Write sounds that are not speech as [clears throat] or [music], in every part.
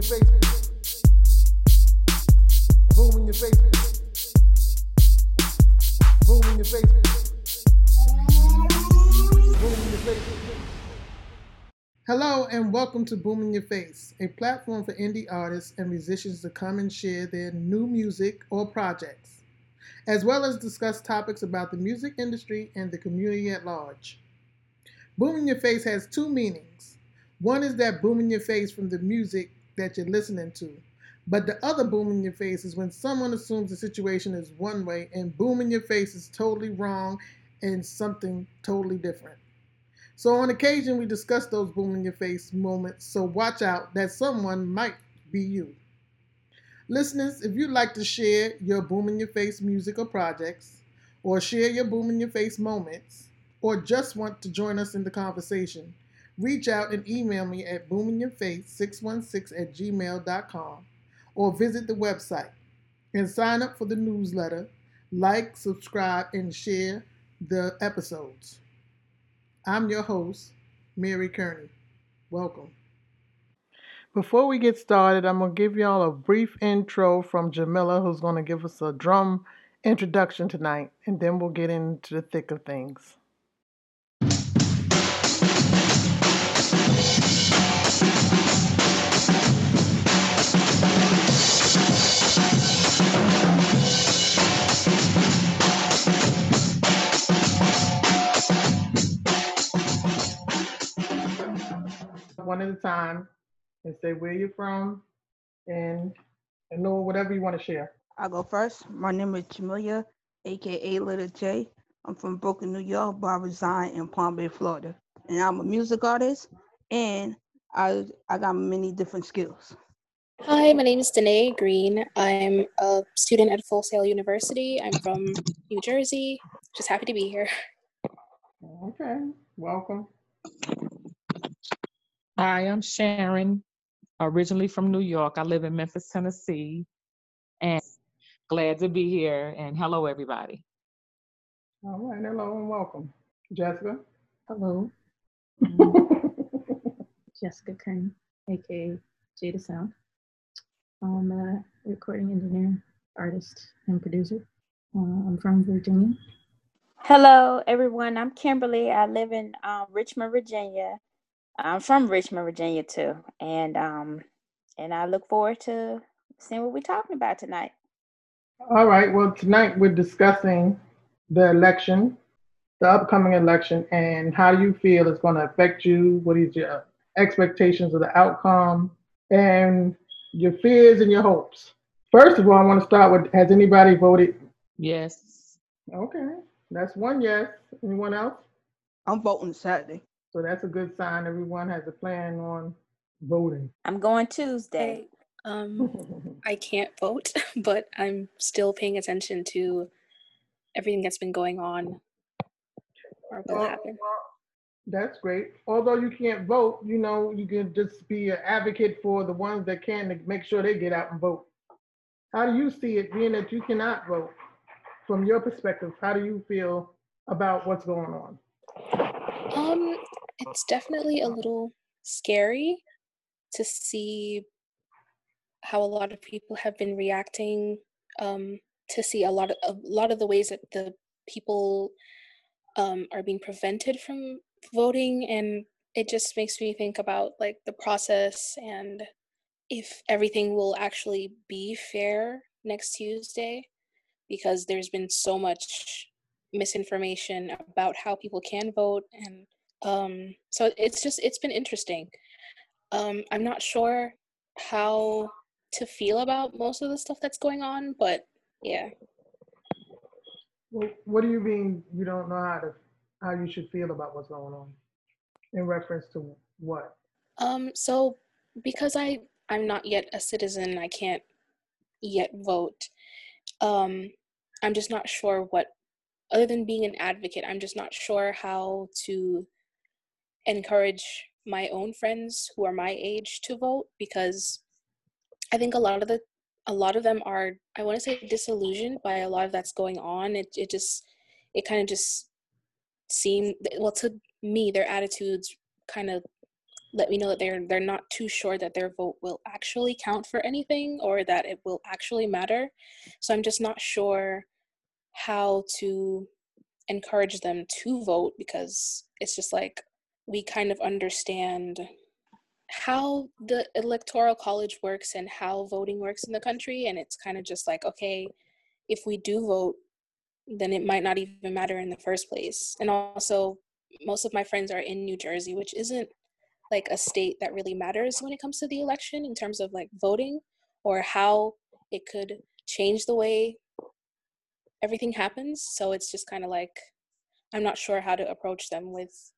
your face. Boom in your face. Boom in your face. Boom in your face. Hello and welcome to Boom in Your Face, a platform for indie artists and musicians to come and share their new music or projects, as well as discuss topics about the music industry and the community at large. Boom in Your Face has two meanings. One is that boom in your face from the music that you're listening to. But the other boom in your face is when someone assumes the situation is one way and boom in your face is totally wrong and something totally different. So on occasion we discuss those boom in your face moments, so watch out that someone might be you. Listeners, if you'd like to share your boom in your face music or projects, or share your boom in your face moments, or just want to join us in the conversation, reach out and email me at boomingyourface616 at gmail.com or visit the website and sign up for the newsletter, like, subscribe, and share the episodes. I'm your host, Mary Kearney. Welcome. Before we get started, I'm going to give y'all a brief intro from Jamila, who's going to give us a drum introduction tonight, and then we'll get into the thick of things. One at a time and say where you're from and, and know whatever you want to share. I'll go first. My name is Jamelia, aka Little J. I'm from Brooklyn, New York, but I reside in Palm Bay, Florida. And I'm a music artist and I I got many different skills. Hi, my name is Danae Green. I'm a student at Full Sail University. I'm from New Jersey. Just happy to be here. Okay, welcome. Hi, I'm Sharon, originally from New York. I live in Memphis, Tennessee, and glad to be here. And hello, everybody. All right, hello and welcome. Jessica? Hello, [laughs] Jessica Kearney, aka Jada Sound. I'm a recording engineer, artist, and producer. Uh, I'm from Virginia. Hello, everyone. I'm Kimberly. I live in um, Richmond, Virginia. I'm from Richmond, Virginia too, and um, and I look forward to seeing what we're talking about tonight. All right, well, tonight we're discussing the election, the upcoming election, and how do you feel it's going to affect you? What is your expectations of the outcome and your fears and your hopes? First of all, I want to start with Has anybody voted? Yes. Okay, that's one yes. Anyone else? I'm voting Saturday. So that's a good sign. Everyone has a plan on voting. I'm going Tuesday. Um, [laughs] I can't vote, [laughs] but I'm still paying attention to everything that's been going on or will Well, happen. That's great. Although you can't vote, you know, you can just be an advocate for the ones that can to make sure they get out and vote. How do you see it being that you cannot vote? From your perspective, how do you feel about what's going on? Um, it's definitely a little scary to see how a lot of people have been reacting. Um, to see a lot of a lot of the ways that the people um, are being prevented from voting, and it just makes me think about like the process and if everything will actually be fair next Tuesday, because there's been so much misinformation about how people can vote and um so it's just it's been interesting um i'm not sure how to feel about most of the stuff that's going on but yeah Well, what do you mean you don't know how to, how you should feel about what's going on? In reference to what? um so because i i'm not yet a citizen i can't yet vote um i'm just not sure what other than being an advocate i'm just not sure how to encourage my own friends who are my age to vote because I think a lot of the a lot of them are I want to say disillusioned by a lot of that's going on. It it just it kind of just seemed well to me their attitudes kind of let me know that they're they're not too sure that their vote will actually count for anything or that it will actually matter. So I'm just not sure how to encourage them to vote because it's just like we kind of understand how the electoral college works and how voting works in the country and it's kind of just like okay if we do vote then it might not even matter in the first place. And also most of my friends are in new jersey which isn't like a state that really matters when it comes to the election in terms of like voting or how it could change the way everything happens. So it's just kind of like i'm not sure how to approach them with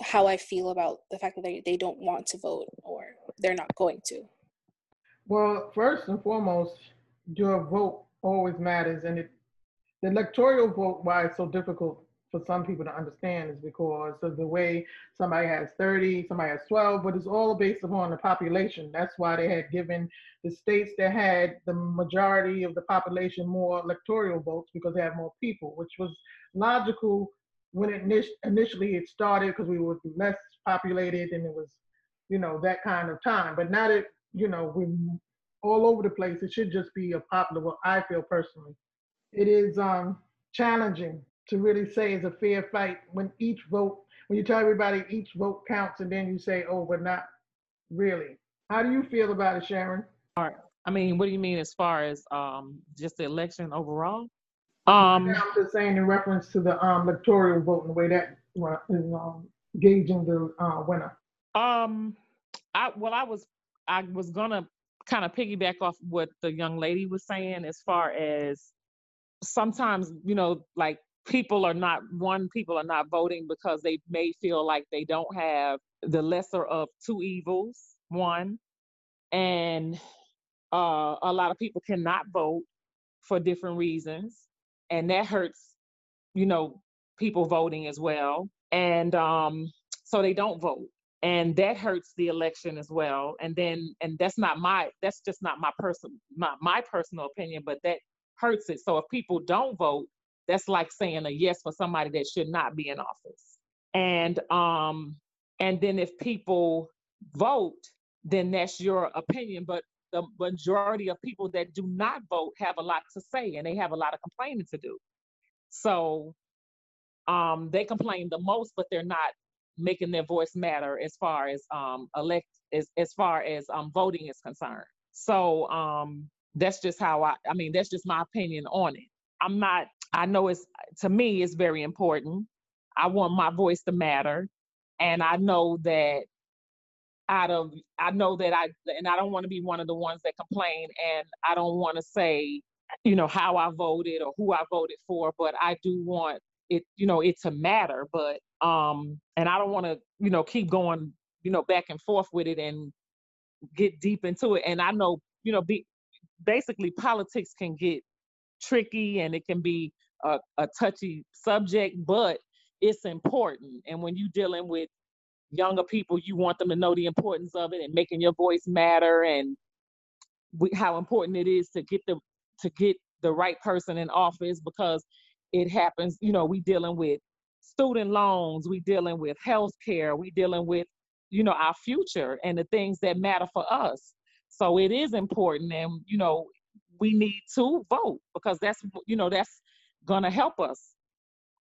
how I feel about the fact that they, they don't want to vote or they're not going to. Well, first and foremost, your vote always matters, and it, the electoral vote, why it's so difficult for some people to understand, is because of the way somebody has 30, somebody has 12, but it's all based upon the population. That's why they had given the states that had the majority of the population more electoral votes because they have more people, which was logical when it initially it started because we were less populated and it was, you know, that kind of time. But now that you know we're all over the place, it should just be a popular. What I feel personally, it is um, challenging to really say it's a fair fight when each vote, when you tell everybody each vote counts, and then you say, oh, but not really. How do you feel about it, Sharon? All right. I mean, what do you mean as far as um, just the election overall? Um, I'm just saying in reference to the um, electoral vote and the way that is um, gauging the uh, winner. Um, I well, I was I was gonna kind of piggyback off what the young lady was saying as far as sometimes you know like people are not one people are not voting because they may feel like they don't have the lesser of two evils one and uh, a lot of people cannot vote for different reasons and that hurts you know people voting as well and um so they don't vote and that hurts the election as well and then and that's not my that's just not my person my, my personal opinion but that hurts it so if people don't vote that's like saying a yes for somebody that should not be in office and um and then if people vote then that's your opinion but the majority of people that do not vote have a lot to say and they have a lot of complaining to do. So um, they complain the most, but they're not making their voice matter as far as um, elect as, as far as um, voting is concerned. So um, that's just how I. I mean, that's just my opinion on it. I'm not. I know it's to me it's very important. I want my voice to matter, and I know that out of I know that I and I don't want to be one of the ones that complain and I don't want to say you know how I voted or who I voted for but I do want it you know it to matter but um and I don't want to you know keep going you know back and forth with it and get deep into it. And I know you know be basically politics can get tricky and it can be a, a touchy subject but it's important. And when you're dealing with younger people, you want them to know the importance of it and making your voice matter and we, how important it is to get the to get the right person in office because it happens. You know, we dealing with student loans, we dealing with health care, we dealing with you know our future and the things that matter for us. So it is important, and you know we need to vote because that's you know that's gonna help us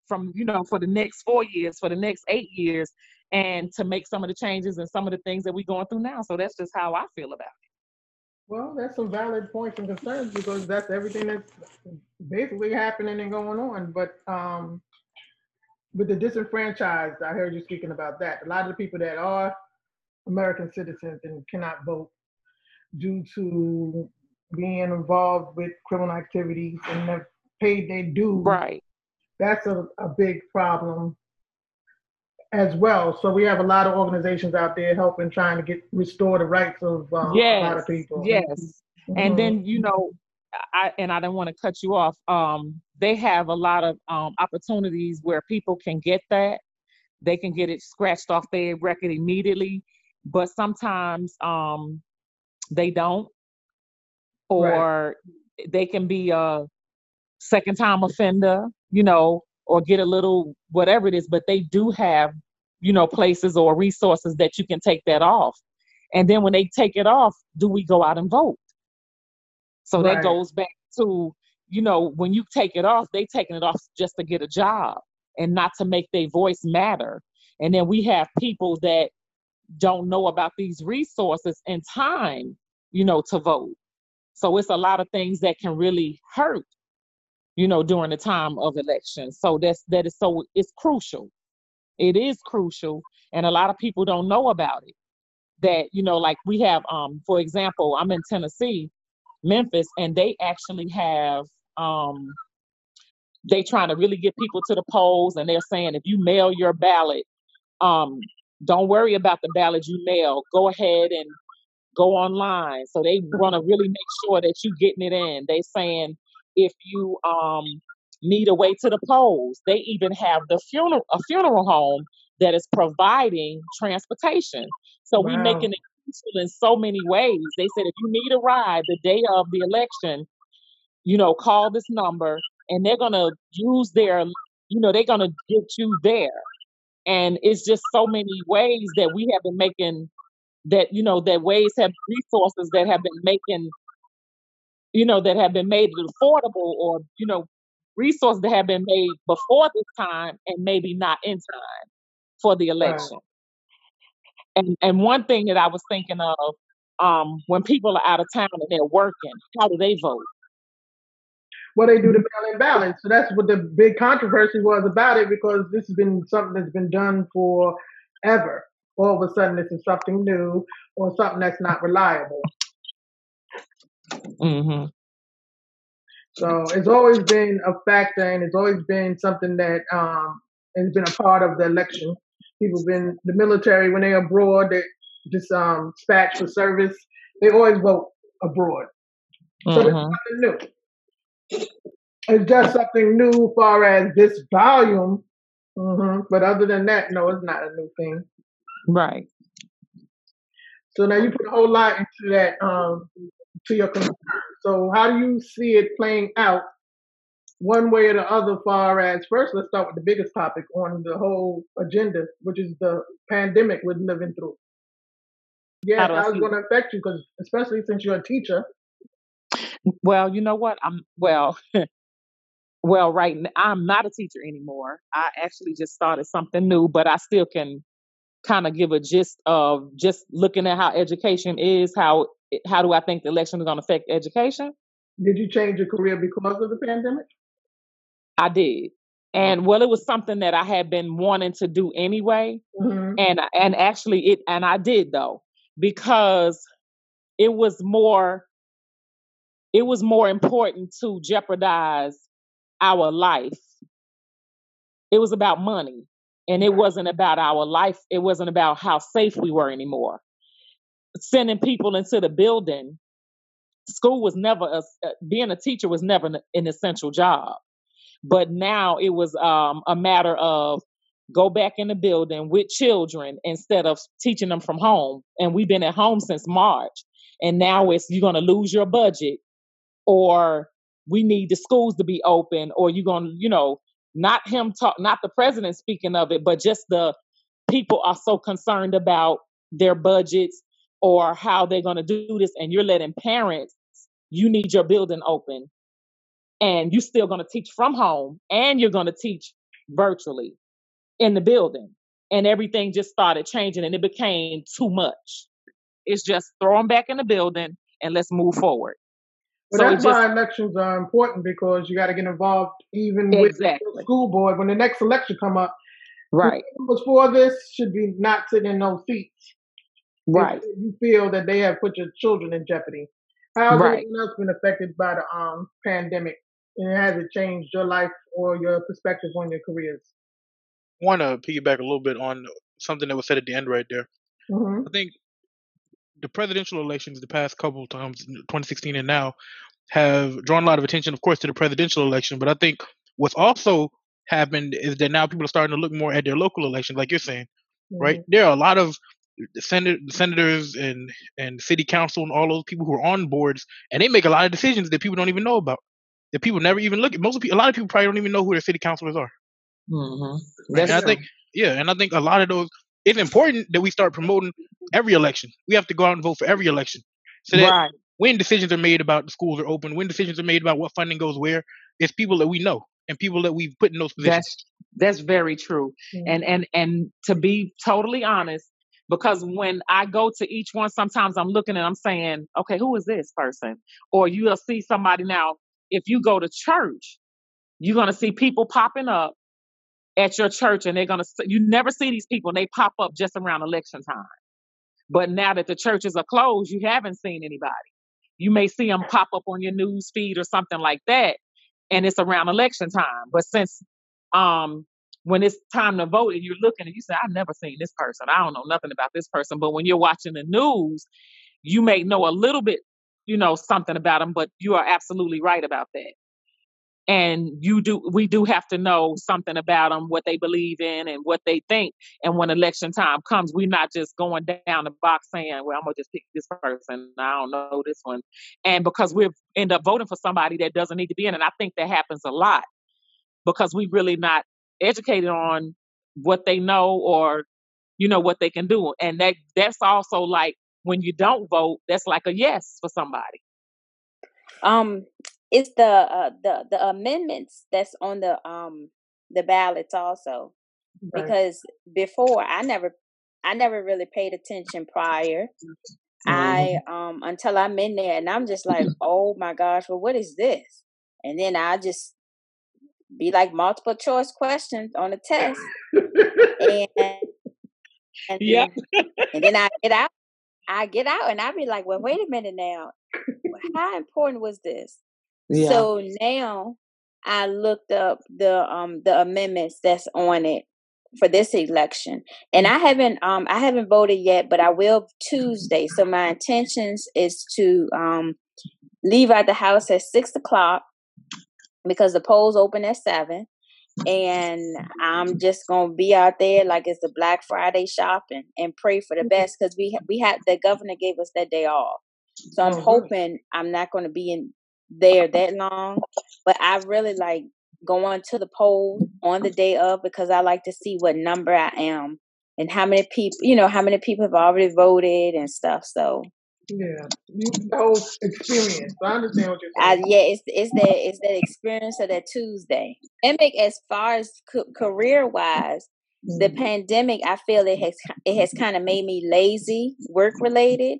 from you know for the next four years, for the next eight years, and to make some of the changes and some of the things that we're going through now. So that's just how I feel about it. Well, that's some valid points and concerns because that's everything that's basically happening and going on. But um, with the disenfranchised, I heard you speaking about that. A lot of the people that are American citizens and cannot vote due to being involved with criminal activities and have paid their dues. Right. That's a, a big problem as well. So we have a lot of organizations out there helping trying to get restore the rights of um, yes, a lot of people. Yes. Mm-hmm. And then you know, I and I don't want to cut you off. Um, they have a lot of um, opportunities where people can get that. They can get it scratched off their record immediately, but sometimes um, they don't, or right. they can be a second time offender. You know, or get a little whatever it is, but they do have you know, places or resources that you can take that off. And then when they take it off, do we go out and vote? So Right. that goes back to, you know, when you take it off, they taking it off just to get a job and not to make their voice matter. And then we have people that don't know about these resources and time, you know, to vote. So it's a lot of things that can really hurt, you know, during the time of elections. So that's that is so it's crucial. It is crucial, and a lot of people don't know about it. That you know, like we have, um, for example, I'm in Tennessee, Memphis, and they actually have um they trying to really get people to the polls and they're saying if you mail your ballot um don't worry about the ballot you mail go ahead and go online so they want to really make sure that you getting it in they saying if you um need a way to the polls they even have the funeral a funeral home that is providing transportation so we Wow. making it useful in so many ways they said if you need a ride the day of the election you know, call this number and they're gonna use their, you know, they're gonna get you there. And it's just so many ways that we have been making that, you know, that ways have resources that have been making, you know, that have been made affordable or, you know, resources that have been made before this time and maybe not in time for the election. And and one thing that I was thinking of, um, when people are out of town and they're working, how do they vote? Well, they do the mail-in ballot. So that's what the big controversy was about it because this has been something that's been done for ever. All of a sudden, this is something new or something that's not reliable. Hmm So it's always been a factor, and it's always been something that um, has been a part of the election. People been the military when they're abroad, they just um, dispatch for service. They always vote abroad. So it's hmm something new. It's just something new, far as this volume. hmm But other than that, no, it's not a new thing. Right. So now you put a whole lot into that, um, to your concern. So how do you see it playing out, one way or the other? Far as first, let's start with the biggest topic on the whole agenda, which is the pandemic we're living through. Yeah, How do I how's it going to affect you? Because especially since you're a teacher. Well, you know what? I'm well. [laughs] well, right. now, I'm not a teacher anymore. I actually just started something new, but I still can kind of give a gist of just looking at how education is. How how do I think the election is going to affect education? Did you change your career because of the pandemic? I did, and well, it was something that I had been wanting to do anyway, hmm and and actually it and I did though because it was more it was more important to jeopardize our life. It was about money and it wasn't about our life it wasn't about how safe we were anymore sending people into the building. School was never a, uh, being a teacher was never an, an essential job. But now it was um, a matter of go back in the building with children instead of teaching them from home. And we've been at home since march. And now it's you're going to lose your budget or we need the schools to be open or you're going to you know not him talk not the president speaking of it but just the people are so concerned about their budgets or how they're going to do this and you're letting parents you need your building open and you're still going to teach from home and you're going to teach virtually in the building and everything just started changing and it became too much it's just throw them back in the building and let's move forward But so that's just why elections are important because you got to get involved even with the school board. When the next election come up, right was for this should be not sitting in those seats. If right you feel that they have put your children in jeopardy. How has right anyone else been affected by the um pandemic? And has it changed your life or your perspective on your careers? I want to piggyback a little bit on something that was said at the end right there. hmm I think the presidential elections the past couple of times, 2016 and now, have drawn a lot of attention, of course, to the presidential election. But I think what's also happened is that now people are starting to look more at their local elections, like you're saying, right? There are a lot of senat- senators and and city council and all those people who are on boards, and they make a lot of decisions that people don't even know about. That people never even look at. Most of people, a lot of people probably don't even know who their city councilors are. hmm Right? And that's I think Yeah, and I think a lot of those. It's important that we start promoting every election. We have to go out and vote for every election, so that Right. when decisions are made about the schools are open, when decisions are made about what funding goes where, it's people that we know and people that we've put in those positions. That's that's very true. And and and to be totally honest, because when I go to each one, sometimes I'm looking and I'm saying, okay, who is this person? Or you'll see somebody now. If you go to church, you're gonna see people popping up at your church, and they're going to, you never see these people, and they pop up just around election time. But now that the churches are closed, you haven't seen anybody. You may see them pop up on your news feed or something like that, and it's around election time. But since um when it's time to vote and you're looking and you say, I've never seen this person. I don't know nothing about this person. But when you're watching the news, you may know a little bit, you know, something about them, but you are absolutely right about that. And you do, we do have to know something about them, what they believe in and what they think. And when election time comes, we're not just going down the box saying, well, I'm going to just pick this person. I don't know this one. And because we end up voting for somebody that doesn't need to be in. And I think that happens a lot because we really not educated on what they know or you know what they can do and that that's also like when you don't vote that's like a yes for somebody Um, it's the uh, the the amendments that's on the um the ballots also Right. because before I never I never really paid attention prior. Mm-hmm. I um until I'm in there and I'm just like, oh my gosh, well what is this? And then I just be like multiple choice questions on a test and and, Yep. and then I get out I get out and I be like, well wait a minute now. How important was this? yeah So now I looked up the um the amendments that's on it for this election. And I haven't um I haven't voted yet, but I will Tuesday. So my intentions is to um leave out the house at six o'clock because the polls open at seven. And I'm [laughs] just gonna be out there like it's the Black Friday shopping and pray for the mm-hmm. best because we ha- we had the governor gave us that day off. So I'm Oh, hoping I'm not to be in there that long, but I really like going to the poll on the day of because I like to see what number I am and how many people, you know, how many people have already voted and stuff. So Yeah, you, the whole experience. I understand what you're saying. yeah, it's it's that it's that experience of that Tuesday. Pandemic, as far as c- career wise, the Mhm. pandemic, I feel it has it has kind of made me lazy, work related,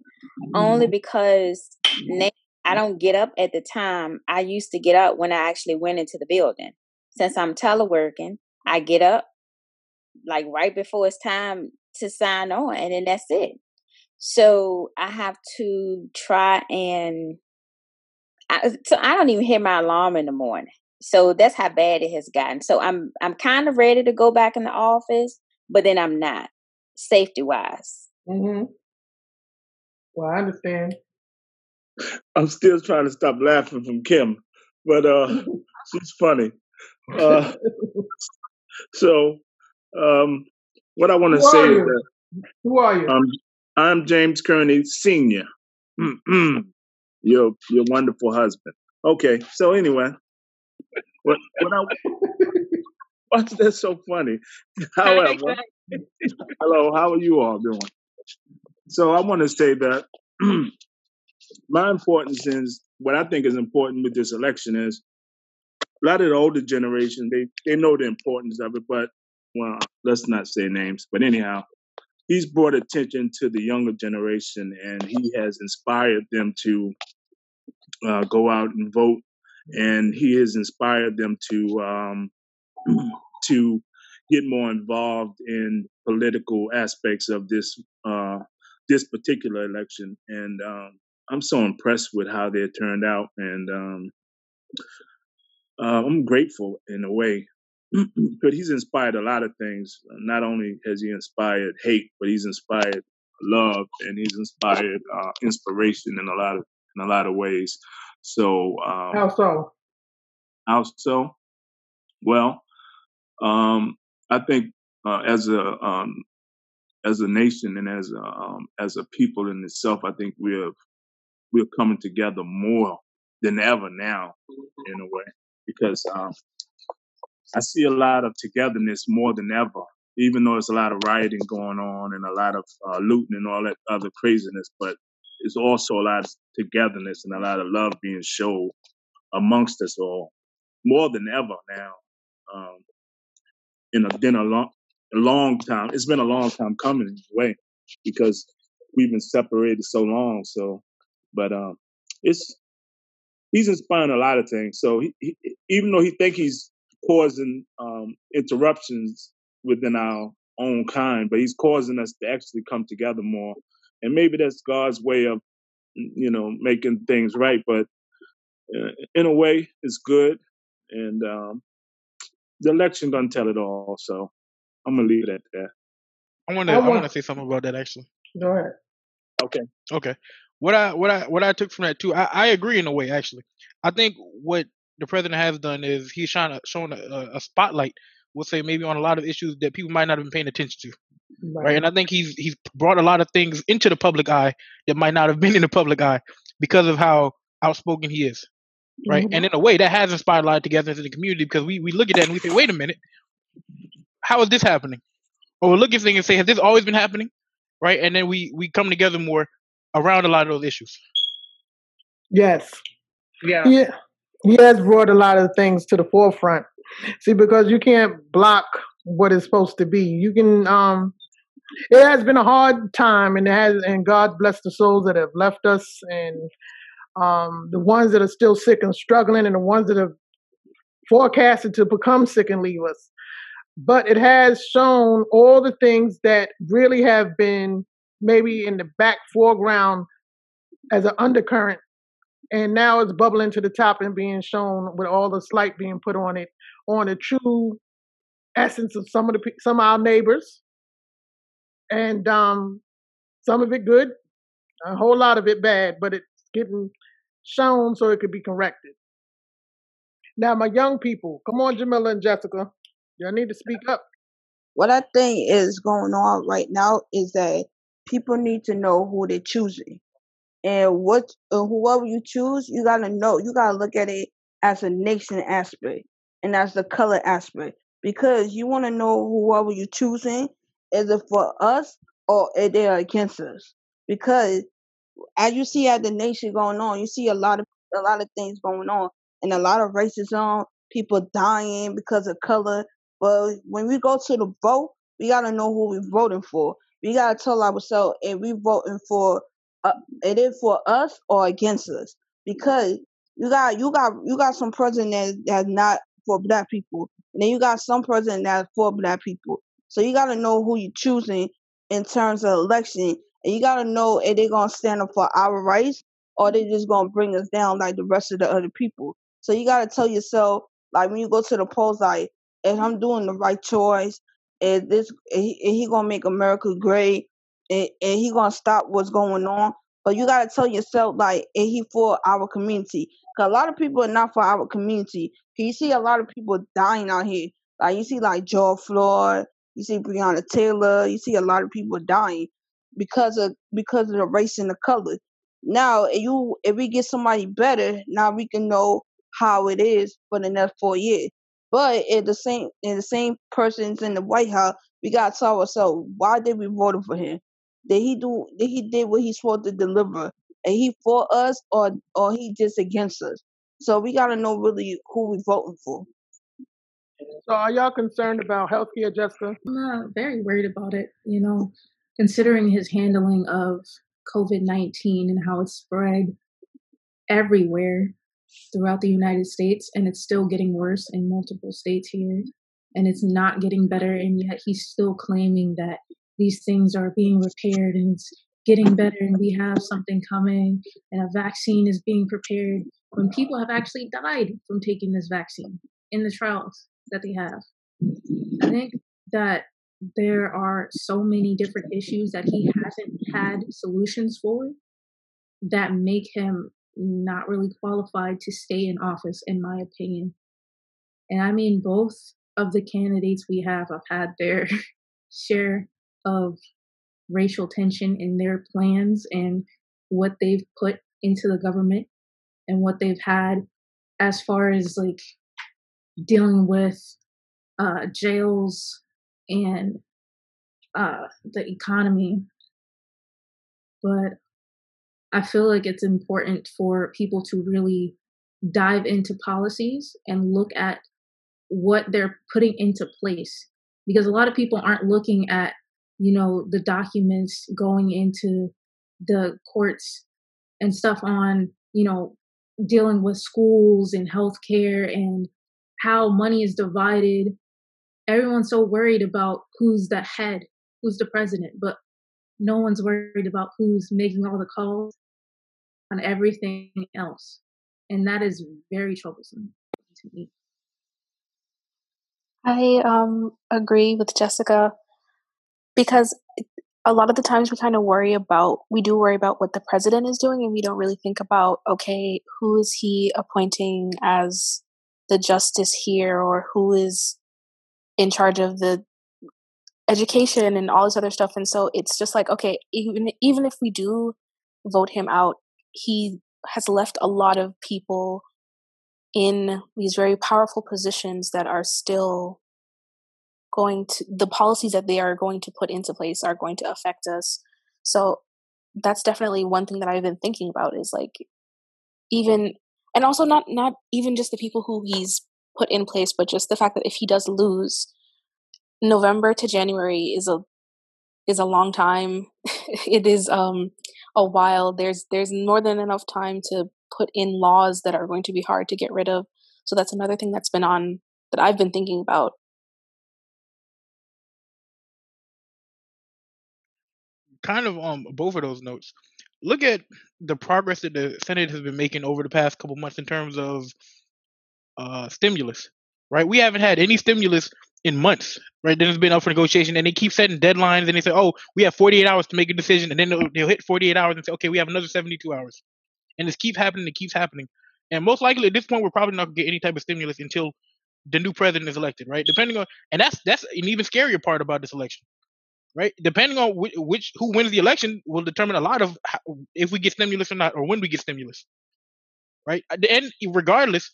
only Mhm. because now I don't get up at the time I used to get up when I actually went into the building. Since I'm teleworking, I get up like right before it's time to sign on, and then that's it. So I have to try and I, so I don't even hear my alarm in the morning. So that's how bad it has gotten. So I'm I'm kind of ready to go back in the office, but then I'm not safety wise. Mm-hmm. Well, I understand. I'm still trying to stop laughing from Kim, but uh, [laughs] she's funny. Uh, [laughs] so, um, what I want to say is that Who are you? um, I'm James Kearney Senior, Mm-mm. your your wonderful husband. Okay, so anyway, what what I [laughs] what's that so funny? [laughs] However, [laughs] hello, how are you all doing? So I want to say that [clears throat] my importance is what I think is important with this election is a lot of the older generation they they know the importance of it, but well, let's not say names. But anyhow, he's brought attention to the younger generation, and he has inspired them to uh, go out and vote, and he has inspired them to um, [clears throat] to get more involved in political aspects of this uh, this particular election, and um, I'm so impressed with how they turned out, and um, uh, I'm grateful in a way. But he's inspired a lot of things. Not only has he inspired hate, but he's inspired love, and he's inspired uh, inspiration in a lot of in a lot of ways. So, um, How so? how so? Well, um, I think uh, as a um, as a nation and as a um, as a people in itself, I think we're we're coming together more than ever now, in a way, because um, I see a lot of togetherness more than ever even though there's a lot of rioting going on and a lot of uh, looting and all that other craziness, but it's also a lot of togetherness and a lot of love being shown amongst us all more than ever now. Um, in a been a long, a long time. It's been a long time coming way because we've been separated so long. So, but um, it's he's inspiring a lot of things. So he, he, even though he think he's causing um, interruptions within our own kind, but he's causing us to actually come together more. And maybe that's God's way of, you know, making things right. But uh, in a way, it's good. And um, the election doesn't tell it all. So I'm gonna leave it at that. I want to. I want to say something about that actually. Go ahead. Okay. Okay. What I what I what I took from that too, I, I agree in a way actually. I think what the president has done is he's trying to showing a, a spotlight, we'll say maybe on a lot of issues that people might not have been paying attention to. Right. right. And I think he's he's brought a lot of things into the public eye that might not have been in the public eye because of how outspoken he is. Right. Mm-hmm. And in a way that has inspired a lot of togetherness in the community because we, we look at that and we say, wait a minute, how is this happening? Or we look at things and say, has this always been happening? Right. And then we we come together more around a lot of those issues. Yes. Yeah. He, he has brought a lot of things to the forefront. See, because you can't block what is supposed to be. You can um it has been a hard time and it has and God bless the souls that have left us and um the ones that are still sick and struggling and the ones that have forecasted to become sick and leave us. But it has shown all the things that really have been maybe in the back foreground as an undercurrent and now it's bubbling to the top and being shown with all the slight being put on it on the true essence of some of the some of our neighbors. And um some of it good a whole lot of it bad but it's getting shown so it could be corrected. Now my young people come on jamila and jessica. Y'all need to speak up. What i think is going on right now is that people need to know who they're choosing. And what uh, whoever you choose, you gotta know. You gotta look at it as a nation aspect and as the color aspect because you want to know whoever you're choosing is it for us or are they are against us? Because as you see at the nation going on, you see a lot of a lot of things going on and a lot of racism, people dying because of color. But when we go to the vote, we gotta know who we're voting for we gotta tell ourselves if we're voting for uh, it is for us or against us? Because you got you got you got some president that, that's not for black people and then you got some president that's for black people. So you gotta know who you're choosing in terms of election and you gotta know if they're gonna stand up for our rights or they just gonna bring us down like the rest of the other people. So you gotta tell yourself like when you go to the polls like if i'm doing the right choice and this and he, and he gonna make America great, and, and he gonna stop what's going on. But you gotta tell yourself like, and he for our community. Cause a lot of people are not for our community. You see a lot of people dying out here. Like you see like George Floyd, you see Breonna Taylor, you see a lot of people dying because of because of the race and the color. Now, if you if we get somebody better, now we can know how it is for the next four years. But in the same in the same persons in the White House, we gotta tell ourselves why did we vote for him? Did he do did he did what he's supposed to deliver? And he for us or or he just against us? So we gotta know really who we voting for. So are y'all concerned about healthcare, Jessica? I'm uh, very worried about it, you know, considering his handling of COVID 19 and how it spread everywhere throughout the United States, and it's still getting worse in multiple states here. And it's not getting better, and yet he's still claiming that these things are being repaired and it's getting better, and we have something coming, and a vaccine is being prepared when people have actually died from taking this vaccine in the trials that they have. I think that there are so many different issues that he hasn't had solutions for that make him not really qualified to stay in office, in my opinion. And I mean, both of the candidates we have have had their [laughs] share of racial tension in their plans and what they've put into the government and what they've had as far as like dealing with uh, jails and uh, the economy. But I feel like it's important for people to really dive into policies and look at what they're putting into place because a lot of people aren't looking at you know the documents going into the courts and stuff on you know dealing with schools and healthcare and how money is divided. Everyone's so worried about who's the head who's the president but no one's worried about who's making all the calls on everything else. And that is very troublesome to me. I um agree with Jessica because a lot of the times we kind of worry about we do worry about what the president is doing and we don't really think about okay who is he appointing as the justice here or who is in charge of the education and all this other stuff. And so it's just like okay even even if we do vote him out he has left a lot of people in these very powerful positions that are still going to the policies that they are going to put into place are going to affect us. So that's definitely one thing that i've been thinking about is like even and also not not even just the people who he's put in place but just the fact that if he does lose november to january is a is a long time. [laughs] It is um a while. There's there's more than enough time to put in laws that are going to be hard to get rid of. So that's another thing that's been on that i've been thinking about kind of um both of those notes. Look at the progress that the Senate has been making over the past couple months in terms of uh stimulus. Right? We haven't had any stimulus in months. Right? Then it's been up for negotiation, and they keep setting deadlines, and they say, "Oh, we have 48 hours to make a decision," and then they'll, they'll hit 48 hours and say, "Okay, we have another 72 hours," and this keeps happening. It keeps happening, and most likely at this point, we're probably not gonna get any type of stimulus until the new president is elected. Right? Depending on, and that's that's an even scarier part about this election right? Depending on which, which who wins the election will determine a lot of how, if we get stimulus or not, or when we get stimulus, right? And regardless,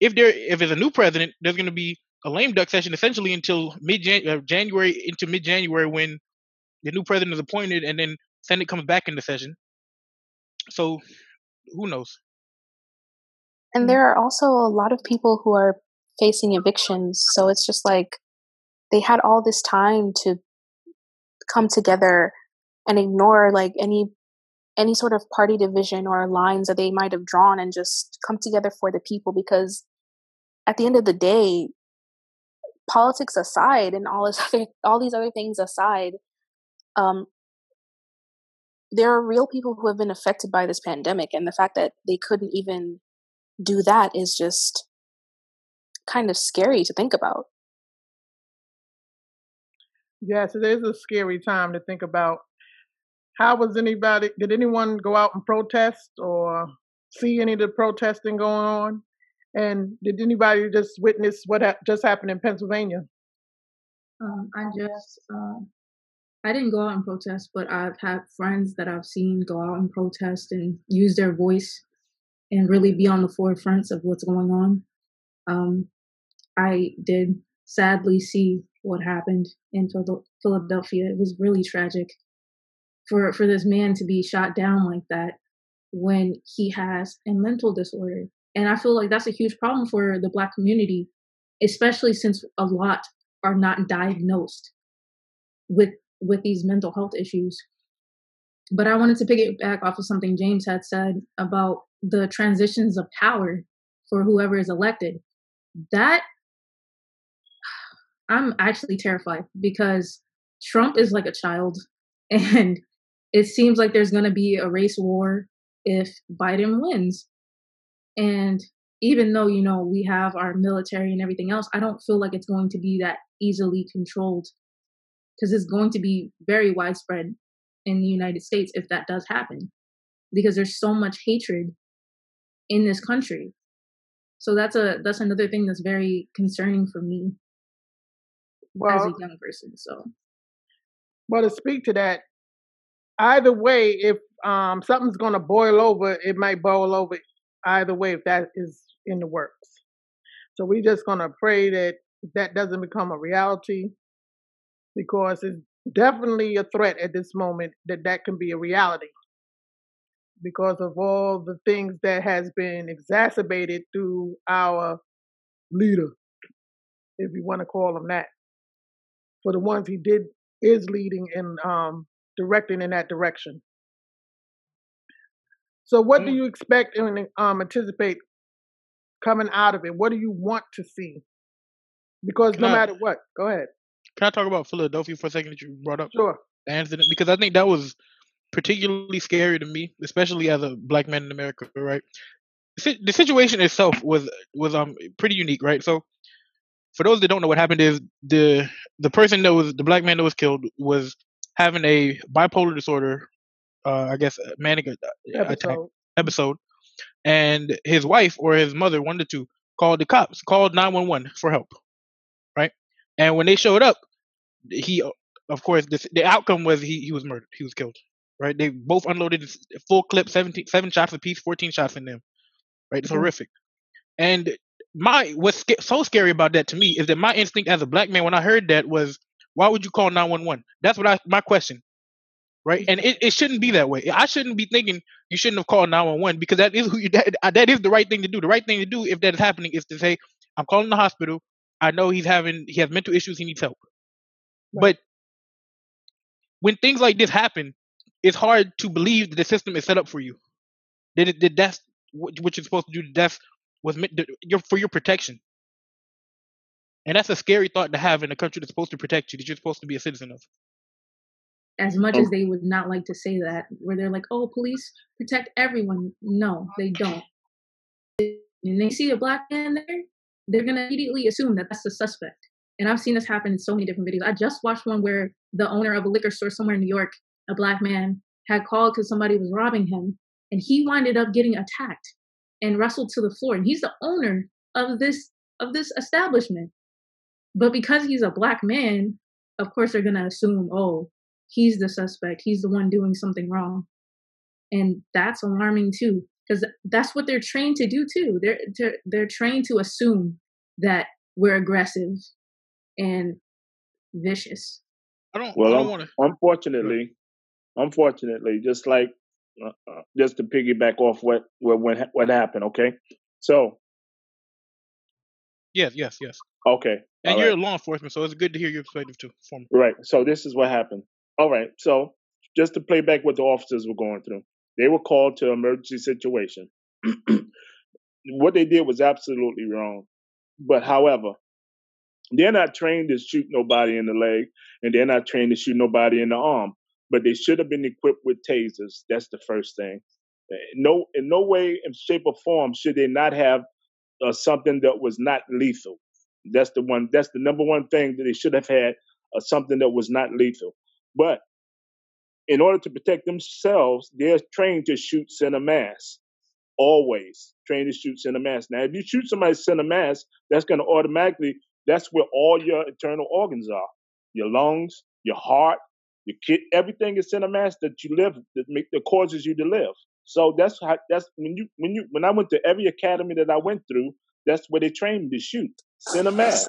if there if there's a new president, there's going to be a lame duck session essentially until mid uh, January into mid January when the new president is appointed, and then Senate comes back into session. So, who knows? And there are also a lot of people who are facing evictions, so it's just like they had all this time to come together and ignore like any any sort of party division or lines that they might have drawn and just come together for the people because at the end of the day politics aside and all this [laughs] other all these other things aside um there are real people who have been affected by this pandemic and the fact that they couldn't even do that is just kind of scary to think about Yes, it is a scary time to think about. How was anybody? Did anyone go out and protest or see any of the protesting going on? And did anybody just witness what ha- just happened in Pennsylvania? Um, I just, uh, I didn't go out and protest, but I've had friends that I've seen go out and protest and use their voice and really be on the forefronts of what's going on. Um, I did sadly see what happened in Philadelphia. It was really tragic for for this man to be shot down like that when he has a mental disorder. And I feel like that's a huge problem for the black community, especially since a lot are not diagnosed with with these mental health issues. But I wanted to pick it back off of something James had said about the transitions of power for whoever is elected. That I'm actually terrified because Trump is like a child [laughs] and it seems like there's going to be a race war if Biden wins. And even though, you know, we have our military and everything else, I don't feel like it's going to be that easily controlled because it's going to be very widespread in the United States if that does happen because there's so much hatred in this country. So that's a that's another thing that's very concerning for me well, as a young person. So, well, to speak to that, either way, if um, something's going to boil over, it might boil over either way if that is in the works. So we're just going to pray that that doesn't become a reality because it's definitely a threat at this moment that that can be a reality because of all the things that has been exacerbated through our leader, if you want to call him that. For the ones he did is leading and um, directing in that direction. So, what do Mm. you expect and um, anticipate coming out of it? What do you want to see? Because Can no I matter what, go ahead. can I talk about Philadelphia for a second that you brought up Sure. the incident because I think that was particularly scary to me, especially as a black man in America. Right, the the situation itself was was um pretty unique. Right, so for those that don't know what happened is the the person that was the black man that was killed was having a bipolar disorder, uh, I guess manic a- attack Episode. episode, and his wife or his mother, one of the two, called the cops, called nine one one for help. Right, and when they showed up, he of course the the outcome was he he was murdered, he was killed. Right, they both unloaded full clip, 17, seven shots apiece, fourteen shots in them. Right, it's Mhm. horrific. And my what's so scary about that to me is that my instinct as a black man when I heard that was, why would you call nine one one? That's what I my question, right? Mm-hmm. And it, it shouldn't be that way. I shouldn't be thinking you shouldn't have called nine one one because that is who you that, that is the right thing to do. The right thing to do if that is happening is to say, I'm calling the hospital. I know he's having he has mental issues. He needs help. Right. But when things like this happen, it's hard to believe that the system is set up for you. That, it, that that's what, what you're supposed to do. That's was meant to, your, for your protection. And that's a scary thought to have in a country that's supposed to protect you, that you're supposed to be a citizen of. As much Oh, as they would not like to say that, where they're like, "Oh, police protect everyone." No, they don't. And they see a black man there, they're gonna immediately assume that that's the suspect. And I've seen this happen in so many different videos. I just watched one where the owner of a liquor store somewhere in New York, a black man, had called because somebody was robbing him, and he winded up getting attacked and wrestled to the floor. And he's the owner of this of this establishment. But because he's a black man, of course they're gonna assume, oh, he's the suspect. He's the one doing something wrong, and that's alarming too, because that's what they're trained to do too. They're they're, they're trained to assume that we're aggressive and vicious. I don't. I Well, don't un- want to. unfortunately, unfortunately, just like uh, uh, just to piggyback off what what what, what happened. Okay, so Yes, yes, yes. okay, And all you're right, law enforcement, so it's good to hear your perspective too. Form. right. So this is what happened. All right, so just to play back what the officers were going through, they were called to an emergency situation. [clears throat] what they did was absolutely wrong. But however, they're not trained to shoot nobody in the leg, and they're not trained to shoot nobody in the arm. But they should have been equipped with tasers. That's the first thing. No, in no way, in shape or form, should they not have uh, something that was not lethal. That's the one. That's the number one thing that they should have had uh, something that was not lethal. But in order to protect themselves, they're trained to shoot center mass. Always trained to shoot center mass. Now, if you shoot somebody center mass, that's going to automatically. That's where all your internal organs are: your lungs, your heart, your kid. Everything is center mass that you live that make that causes you to live. So that's how. That's when you when you when I went to every academy that I went through. That's where they trained me to shoot center mass.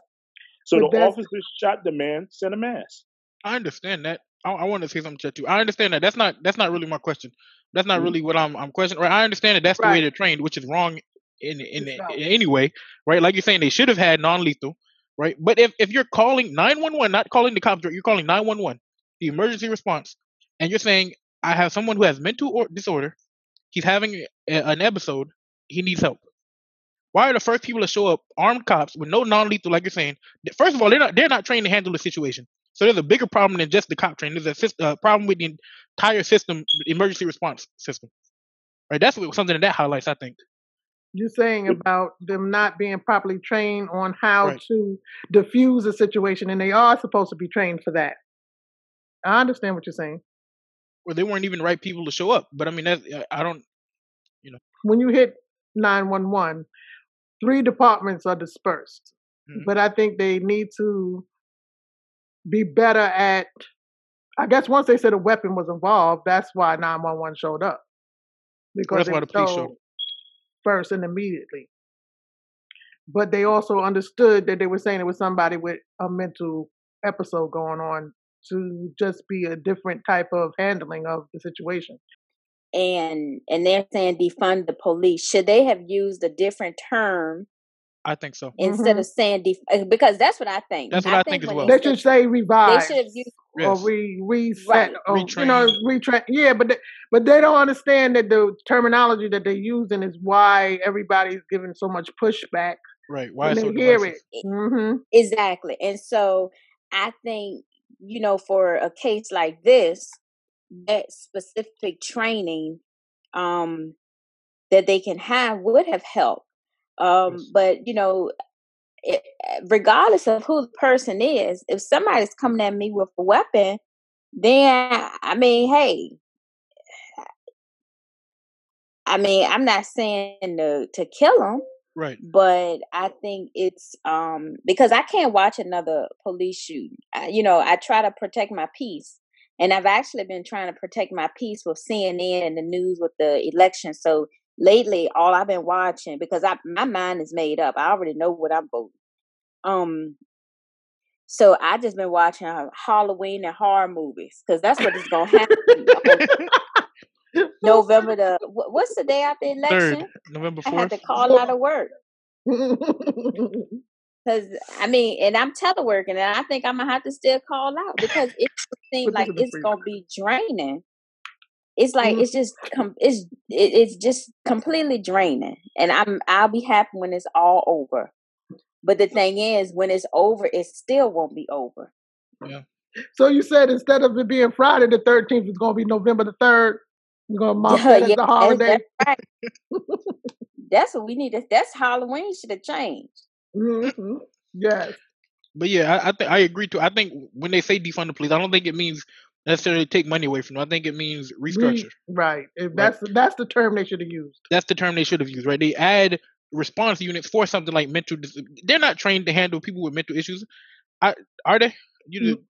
So But the that's officers shot the man center mass. I understand that. I, I want to say something to that too. I understand that. That's not. That's not really my question. That's not Mhm. really what I'm. I'm questioning. Right. I understand that. That's the way they're trained, which is wrong in in, in any way. Right. Like you're saying, they should have had non-lethal. Right. But if if you're calling 911, not calling the cops, you're calling 911, the emergency response, and you're saying I have someone who has mental or disorder. He's having a, an episode. He needs help. Why are the first people to show up armed cops with no non-lethal, like you're saying? First of all, they're not they're not trained to handle the situation. So there's a bigger problem than just the cop training. There's a uh, problem with the entire system, emergency response system. Right? That's what, something that that highlights, I think. You're saying about them not being properly trained on how Right. to diffuse a situation, and they are supposed to be trained for that. I understand what you're saying. Well, they weren't even right people to show up. But I mean, that's, I don't, you know. When you hit 911, three departments are dispersed, mhm. but I think they need to be better at. I guess once they said a weapon was involved, that's why 911 showed up Well, because that's why the police showed first and immediately. But they also understood that they were saying it was somebody with a mental episode going on to just be a different type of handling of the situation. And and they're saying defund the police. Should they have used a different term I think so. instead hmm of saying def- uh, because that's what I think. That's what I I think think as well. they They should say revive. they should have used or Yes. re reset right. or you know Retrain. retrain. Yeah, but they, but they don't understand that the terminology that they're using is why everybody's giving so much pushback Right. Why when they so hear divisive? it. hmm Exactly. And so I think, you know, for a case like this, that specific training um that they can have would have helped. Um, Yes. but you know, it, regardless of who the person is, if somebody's coming at me with a weapon, then I mean, hey, I mean, I'm not saying to to kill them, Right. but I think it's um because I can't watch another police shooting. I, you know, I try to protect my peace, and I've actually been trying to protect my peace with CNN and the news with the election. So lately, all I've been watching because I my mind is made up. I already know what I'm voting. Um, so I just been watching uh, Halloween and horror movies because that's what is gonna happen [laughs] November [laughs] the what's the day after election? Third, November 4th. I had to call out of work. [laughs] Cause I mean, and I'm teleworking, and I think I'm gonna have to still call out because it seems like it's gonna be draining. It's like mm-hmm. it's just com- it's it, it's just completely draining, and I'm I'll be happy when it's all over. But the thing is, when it's over, it still won't be over. Yeah. So you said instead of it being Friday the 13th, it's going to be November the 3rd. We're gonna [laughs] mop that yeah, holiday. That's, that's, right. that's, what we need. To, that's Halloween should have changed. Mm-hmm. Yes. But yeah, I I, th- I agree too. I think when they say defund the police, I don't think it means necessarily take money away from them. I think it means restructure. Right. If that's right. that's the term they should have used. That's the term they should have used. Right. They add response units for something like mental. Dis- they're not trained to handle people with mental issues. I, are they? You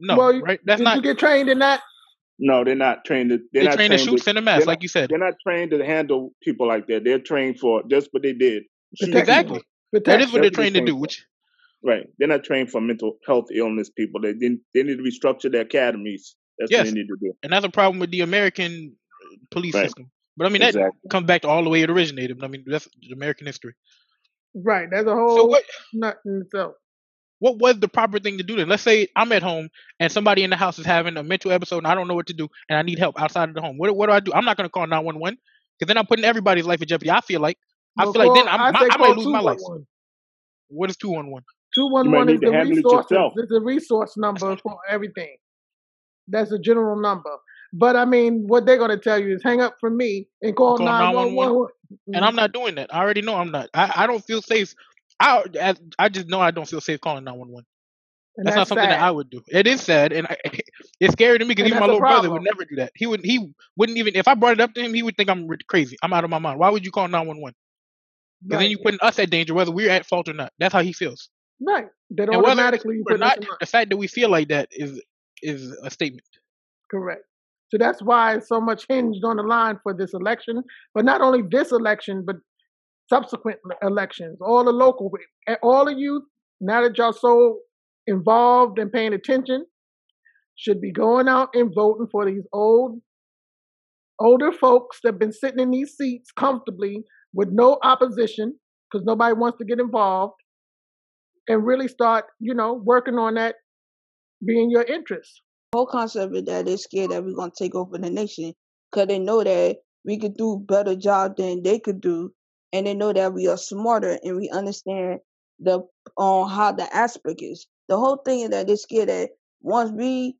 no. Well, right? That's did not. You get trained in that. No, they're not trained. To, they're They not trained to trained shoot, to. send a They're mask, not. like you said. They're not trained to handle people like that. They're trained for just what they did. Exactly. people. That is what they're That's they're trained to do. Which Right. They're not trained for mental health illness people. They didn't. They need to restructure their academies. That's what they need to do. and that's a problem with the American police Right. system. But I mean that Exactly. comes back to all the way it originated. I mean that's American history. Right. That's a whole So whole what? nut in itself. What was the proper thing to do then? Let's say I'm at home and somebody in the house is having a mental episode and I don't know what to do and I need help outside of the home. What what do I do? I'm not gonna call 911 because then I'm putting everybody's life in jeopardy. I feel like I Well, feel like then. I'm I my, I might lose my one life. one. What is two one one? Two You one might one is the handle it resources. yourself. The resource number [laughs] for everything. That's a general number. But I mean, what they're gonna tell you is hang up for me and call call nine one 911 and I'm mm-hmm. not doing that. I already know I'm not. I, I don't feel safe. I I just know I don't feel safe calling 911. And That's not something that I would do. It is sad, and I, [laughs] it's scary to me because even my little brother would never do that. He would he wouldn't even if I brought it up to him, he would think I'm crazy. I'm out of my mind. Why would you call 911? Because then you're putting us at danger, whether we're at fault or not. That's how he feels. Right. That And automatically you true or put us not, the fact that we feel like that is is a statement. Correct. So that's why so much hinged on the line for this election, but not only this election, but subsequent elections, all the local, all of you, now that y'all so involved and paying attention, should be going out and voting for these old, older folks that have been sitting in these seats comfortably with no opposition because nobody wants to get involved and really start, you know, working on that being your interest. whole concept is that they're scared that we're gonna take over the nation because they know that we could do better job than they could do, and they know that we are smarter and we understand the on how the aspect is. The whole thing is that they're scared that once we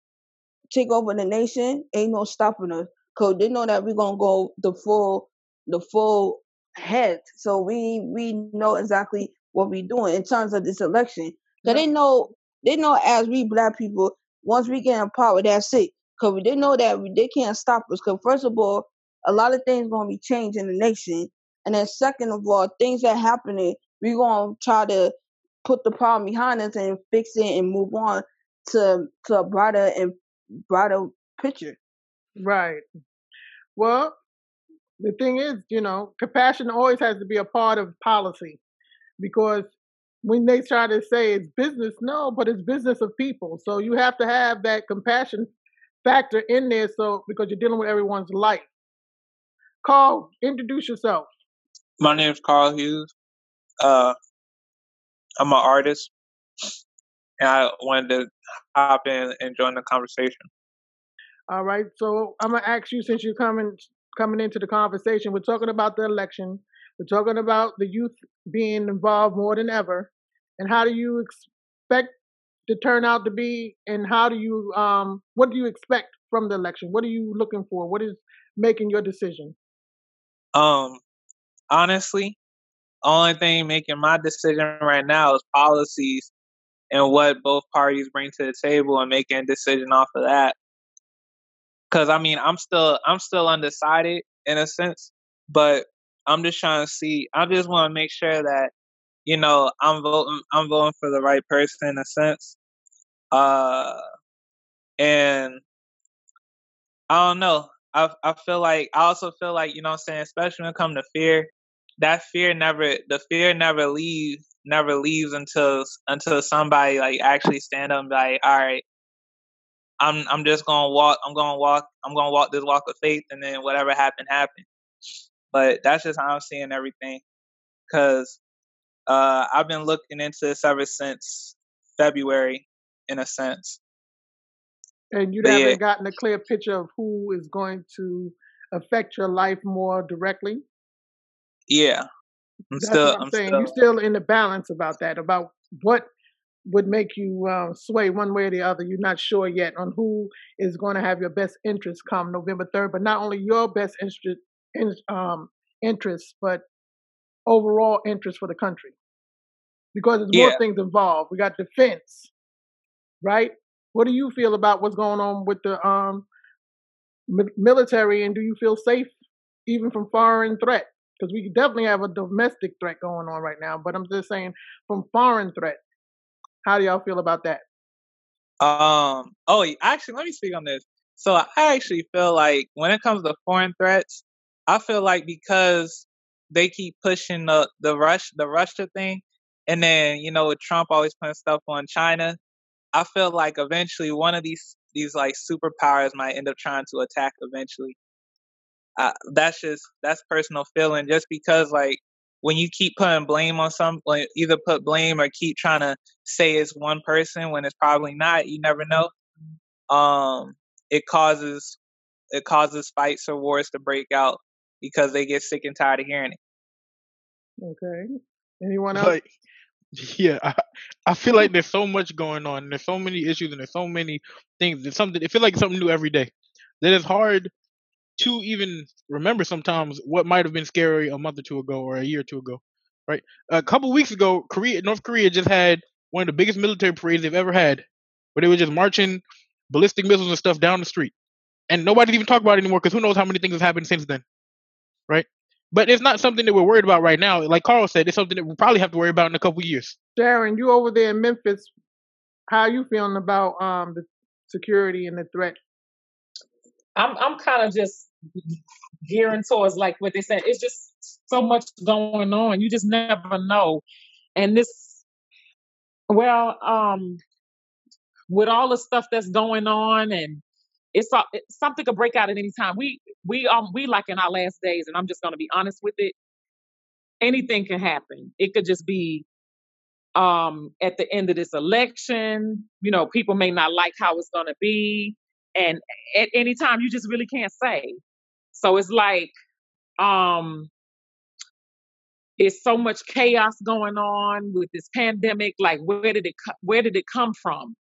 take over the nation, ain't no stopping us. Cause they know that we're gonna go the full the full head. So we we know exactly what we're doing in terms of this election. Cause they know they know as we black people, once we get in power, that's it. Cause they know that we, they can't stop us. Cause first of all, a lot of things gonna be changed in the nation, and then second of all, things that happening, we're gonna try to put the problem behind us and fix it and move on to to a brighter and brighter picture. Right. Well, the thing is, you know, compassion always has to be a part of policy because when they try to say it's business, no, but it's business of people. So you have to have that compassion factor in there. So because you're dealing with everyone's life. Carl, introduce yourself. My name is Carl Hughes. Uh, I'm an artist, and I wanted to hop in and join the conversation. All right. So I'm gonna ask you since you're coming coming into the conversation. We're talking about the election. We're talking about the youth being involved more than ever. And how do you expect the turnout to be? And how do you um what do you expect from the election? What are you looking for? What is making your decision? Um, honestly, only thing making my decision right now is policies and what both parties bring to the table and making a decision off of that. Cause I mean, I'm still I'm still undecided in a sense, but I'm just trying to see. I just want to make sure that you know I'm voting I'm voting for the right person in a sense. Uh, and I don't know. I I feel like I also feel like you know what I'm saying, especially when it comes to fear, that fear never the fear never leaves never leaves until until somebody like actually stand up and be like, all right, I'm I'm just gonna walk I'm gonna walk I'm gonna walk this walk of faith and then whatever happened happened. But that's just how I'm seeing everything. Cause uh I've been looking into this ever since February in a sense. And you But haven't yeah, gotten a clear picture of who is going to affect your life more directly. Yeah. I'm That's still what I'm I'm saying. You're still still in the balance about that, about what would make you uh, sway one way or the other. You're not sure yet on who is going to have your best interest come November 3rd, but not only your best interest, in, um, interest, but overall interest for the country. Because there's more things involved. We got defense, right? What do you feel about what's going on with the um, mi- military, and do you feel safe even from foreign threat? Because we definitely have a domestic threat going on right now, but I'm just saying from foreign threat. How do y'all feel about that? Um. Oh, actually, let me speak on this. So I actually feel like when it comes to foreign threats, I feel like because they keep pushing the the rush the Russia thing, and then you know with Trump always putting stuff on China, I feel like eventually one of these these like superpowers might end up trying to attack eventually. Uh, that's just that's personal feeling. Just because like when you keep putting blame on some, like either put blame or keep trying to say it's one person when it's probably not. You never know. Um, it causes it causes fights or wars to break out because they get sick and tired of hearing it. Okay. Anyone else? Like, [laughs] yeah, I, I feel like there's so much going on. There's so many issues and there's so many things. It's something. It feels like something new every day. That it's hard to even remember sometimes what might have been scary a month or two ago or a year or two ago. Right? A couple weeks ago, Korea, North Korea just had one of the biggest military parades they've ever had, where they were just marching ballistic missiles and stuff down the street, and nobody's even talking about it anymore because who knows how many things have happened since then. Right? But it's not something that we're worried about right now. Like Carl said, it's something that we'll probably have to worry about in a couple years. Sharon, you over there in Memphis. How are you feeling about um the security and the threat? I'm I'm kind of just gearing towards like what they said. It's just so much going on. You just never know. And this, well, um, with all the stuff that's going on, and it's, it's something could break out at any time. We we um we like in our last days, and I'm just gonna be honest with it. Anything can happen. It could just be um at the end of this election. You know, people may not like how it's gonna be, and at any time you just really can't say. So it's like um it's so much chaos going on with this pandemic like where did it where did it come from?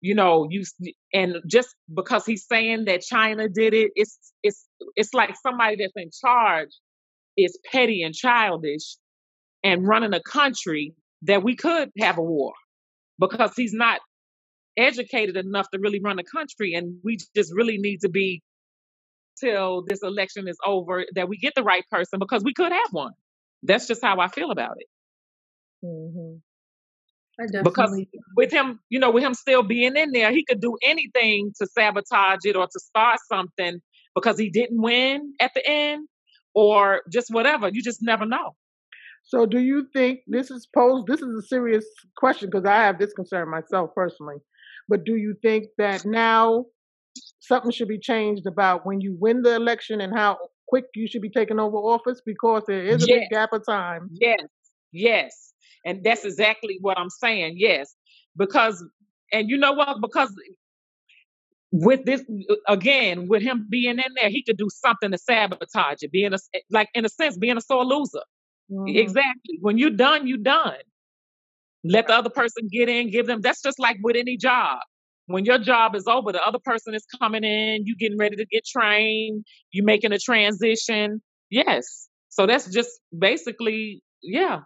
You know you and just because he's saying that china did it it's it's it's like somebody that's in charge is petty and childish and running a country that we could have a war because he's not educated enough to really run a country and we just really need to be till this election is over that we get the right person because we could have one that's just how i feel about it hmm I because with him, you know, with him still being in there, he could do anything to sabotage it or to start something because he didn't win at the end or just whatever. You just never know. So, do you think this is posed? This is a serious question because I have this concern myself personally. But do you think that now something should be changed about when you win the election and how quick you should be taking over office because there is a Yes, big gap of time? yes, yes. And that's exactly what I'm saying. Yes. Because, and you know what? Because with this, again, with him being in there, he could do something to sabotage it, being a, like, in a sense, being a sore loser. Mhm. Exactly. When you're done, you're done. Let the other person get in, give them. That's just like with any job. When your job is over, the other person is coming in, you getting ready to get trained, you making a transition. Yes. So that's just basically, yeah.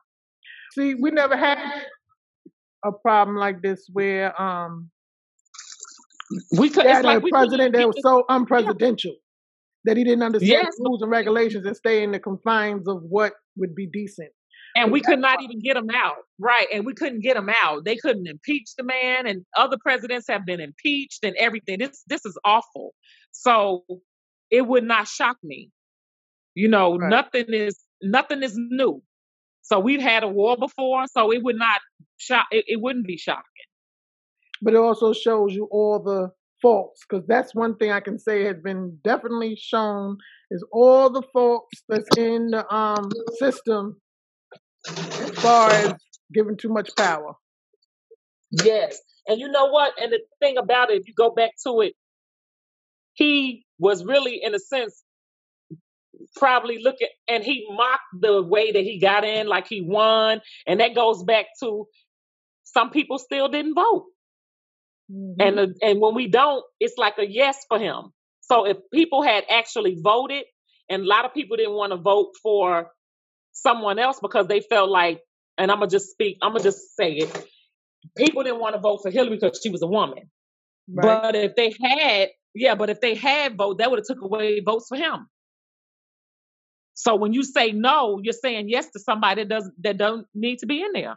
See, we never had a problem like this where um We could. It's had like a president that was so Yeah. unpresidential that he didn't understand Yes, rules and regulations and stay in the confines of what would be decent. And we could not even get him out. Right. And we couldn't get him out. They couldn't impeach the man, and other presidents have been impeached and everything. This this is awful. So it would not shock me. You know, Right. nothing is nothing is new. So we've had a war before, so it would not shock. It, it wouldn't be shocking. But it also shows you all the faults because that's one thing I can say has been definitely shown is all the faults that's in the um system as far as giving too much power. Yes. And you know what? And the thing about it, if you go back to it, he was really, in a sense, probably looking and he mocked the way that he got in, like he won. And that goes back to some people still didn't vote. hmm And the, and when we don't, it's like a yes for him. So if people had actually voted, and a lot of people didn't want to vote for someone else because they felt like, and I'm gonna just speak, I'm gonna just say it. People didn't want to vote for Hillary because she was a woman. Right. But if they had, yeah, but if they had vote, that would have took away votes for him. So when you say no, you're saying yes to somebody that doesn't that don't need to be in there.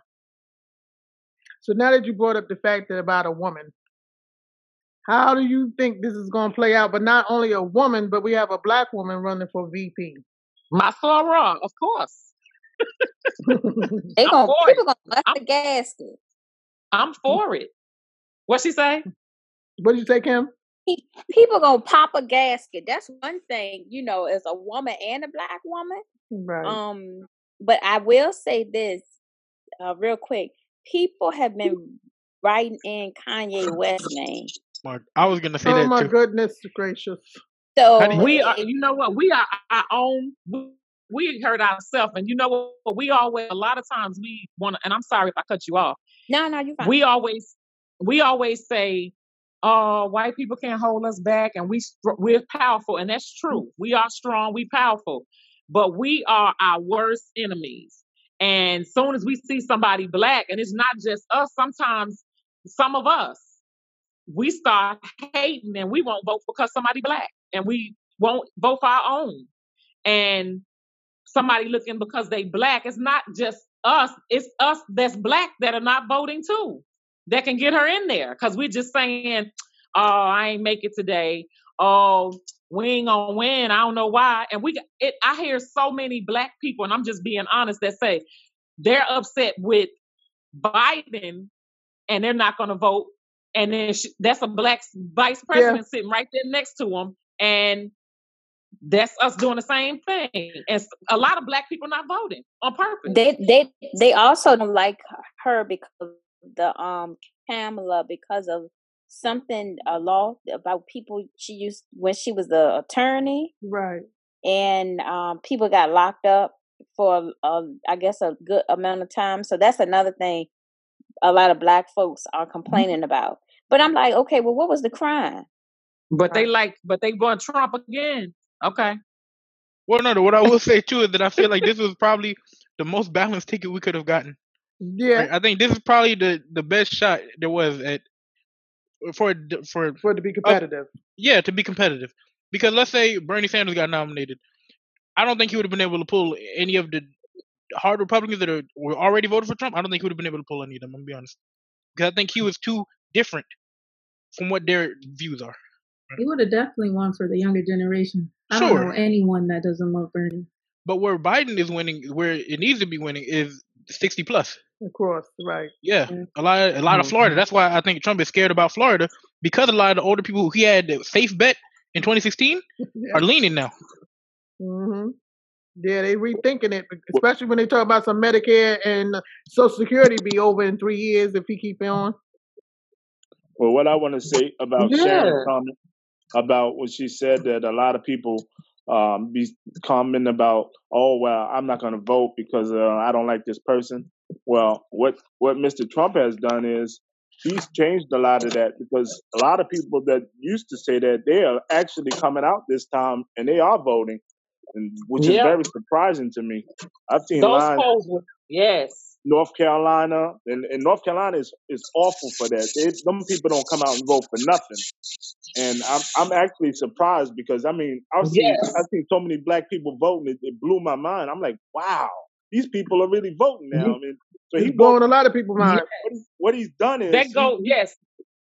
So now that you brought up the fact that about a woman, how do you think this is going to play out? But not only a woman, but we have a black woman running for VP. My soror, of course. They I'm gonna for it. people gonna bust I'm the gasket. I'm for it. What she say? what did you take him? People gonna pop a gasket. That's one thing, you know, as a woman and a black woman. Right. Um, but I will say this, uh, real quick. People have been writing in Kanye West name. Mark, I was gonna say oh that my too. goodness gracious. So you? We are, you know what? We are our own. We, we hurt ourselves, and you know what? We always, a lot of times, we want to. And I'm sorry if I cut you off. no, no, you're fine. We always, we always say, "Oh, white people can't hold us back," and we we're powerful, and that's true. Mm. We are strong. We powerful, but we are our worst enemies. And soon as we see somebody black, and it's not just us, sometimes some of us, we start hating and we won't vote because somebody black and we won't vote for our own. And somebody looking because they black, it's not just us, it's us that's black that are not voting too. That can get her in there. Cause we're just saying, oh, I ain't make it today. Oh, we ain't gonna win. I don't know why. And we it I hear so many black people, and I'm just being honest, that say they're upset with Biden and they're not going to vote. And then sh that's a black vice Yeah. president sitting right there next to him, and that's us doing the same thing. And a lot of black people not voting on purpose. They they they also don't like her because of the um Kamala because of something a law about people she used when she was the attorney Right. and um people got locked up for uh, I guess a good amount of time. So that's another thing a lot of black folks are complaining about. But I'm like, okay, well, what was the crime? But they like, but they want Trump again. Okay. Well, no, no. What I will say too is that I feel like this was probably the most balanced ticket we could have gotten. Yeah. I think this is probably the the best shot there was at for for For it to be uh, competitive. yeah to be competitive. Because let's say Bernie Sanders got nominated, I don't think he would have been able to pull any of the hard Republicans that are were already voted for Trump. I don't think he would have been able to pull any of them. I'm gonna be honest, because I think he was too different from what their views are. He would have definitely won for the younger generation. I don't know Sure, anyone that doesn't love Bernie. But where Biden is winning, where it needs to be winning, is sixty plus. Of course, right. Yeah, a lot, a lot of Florida. That's why I think Trump is scared about Florida because a lot of the older people who he had the safe bet in 2016 Yeah. [laughs] are leaning now. hmm Yeah, they rethinking it, especially when they talk about some Medicare and Social Security be over in three years if he keep on. Well, what I want to say about Yeah. Sharon's comment about what she said that a lot of people um, be commenting about, oh well, I'm not going to vote because uh, I don't like this person. Well, what what Mr. Trump has done is he's changed a lot of that because a lot of people that used to say that they are actually coming out this time and they are voting, and which is very surprising to me. I've seen Those lines. polls were yes. North Carolina, and, and North Carolina is, is awful for that. They, them people don't come out and vote for nothing. And I'm I'm actually surprised because I mean I've seen Yes. I've seen so many black people voting. It, it blew my mind. I'm like, wow, these people are really voting now. Mm-hmm. I mean, so he blowing a lot of people's mind. What, he, what he's done is That he, go yes.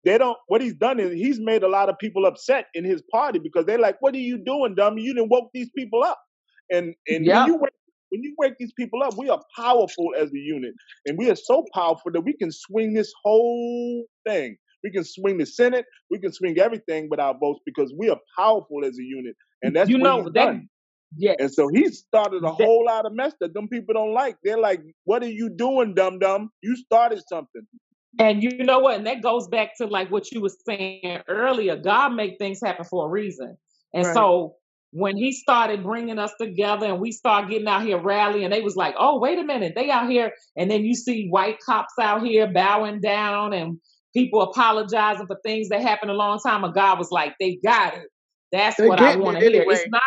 they don't. What he's done is he's made a lot of people upset in his party because they're like, "What are you doing, dummy? You didn't woke these people up." And and when you wake when you wake these people up, we are powerful as a unit, and we are so powerful that we can swing this whole thing. We can swing the Senate. We can swing everything with our votes because we are powerful as a unit, and that's You what know he's that done. yes. And so he started a That, whole lot of mess that them people don't like. They're like, "What are you doing, dum dum? You started something." and you know what? And that goes back to like what you were saying earlier. God make things happen for a reason. And Right. so when he started bringing us together and we start getting out here rallying, they was like, "Oh, wait a minute, they out here." And then you see white cops out here bowing down and people apologizing for things that happened a long time ago. God was like, "They got it. That's They what I want to hear. anyway. It's not,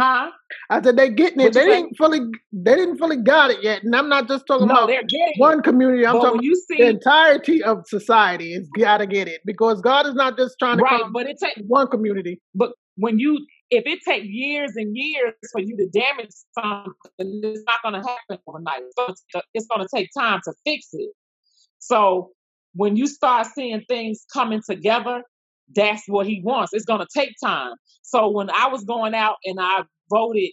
huh? I said they getting it. They didn't fully they didn't fully got it yet. And I'm not just talking No, about they're getting one community. I'm But talking you about the see entirety of society has gotta get it. Because God is not just trying to right, come but it takes. one community. But when you, if it takes years and years for you to damage something, it's not going to happen overnight. It's going to take time to fix it. So when you start seeing things coming together, that's what he wants. It's going to take time. So when I was going out and I voted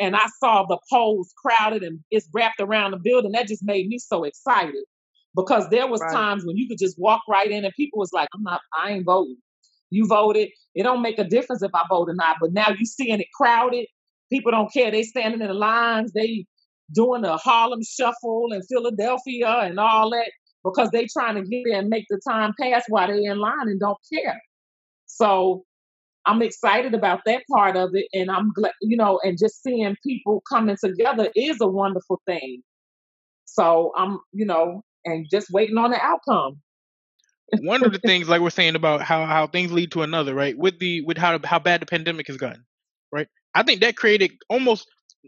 and I saw the polls crowded and it's wrapped around the building, that just made me so excited because there was Right. times when you could just walk right in and people was like, I'm not, I ain't voting. You voted. It don't make a difference if I vote or not. But now you seeing it crowded. People don't care. They standing in the lines. They doing the Harlem Shuffle in Philadelphia and all that because they trying to get there and make the time pass while they in line and don't care. So I'm excited about that part of it, and I'm glad, you know, and just seeing people coming together is a wonderful thing. So I'm, you know, and just waiting on the outcome. One of the things, like we're saying about how how things lead to another, right? With the with how how bad the pandemic has gotten, right? I think that created almost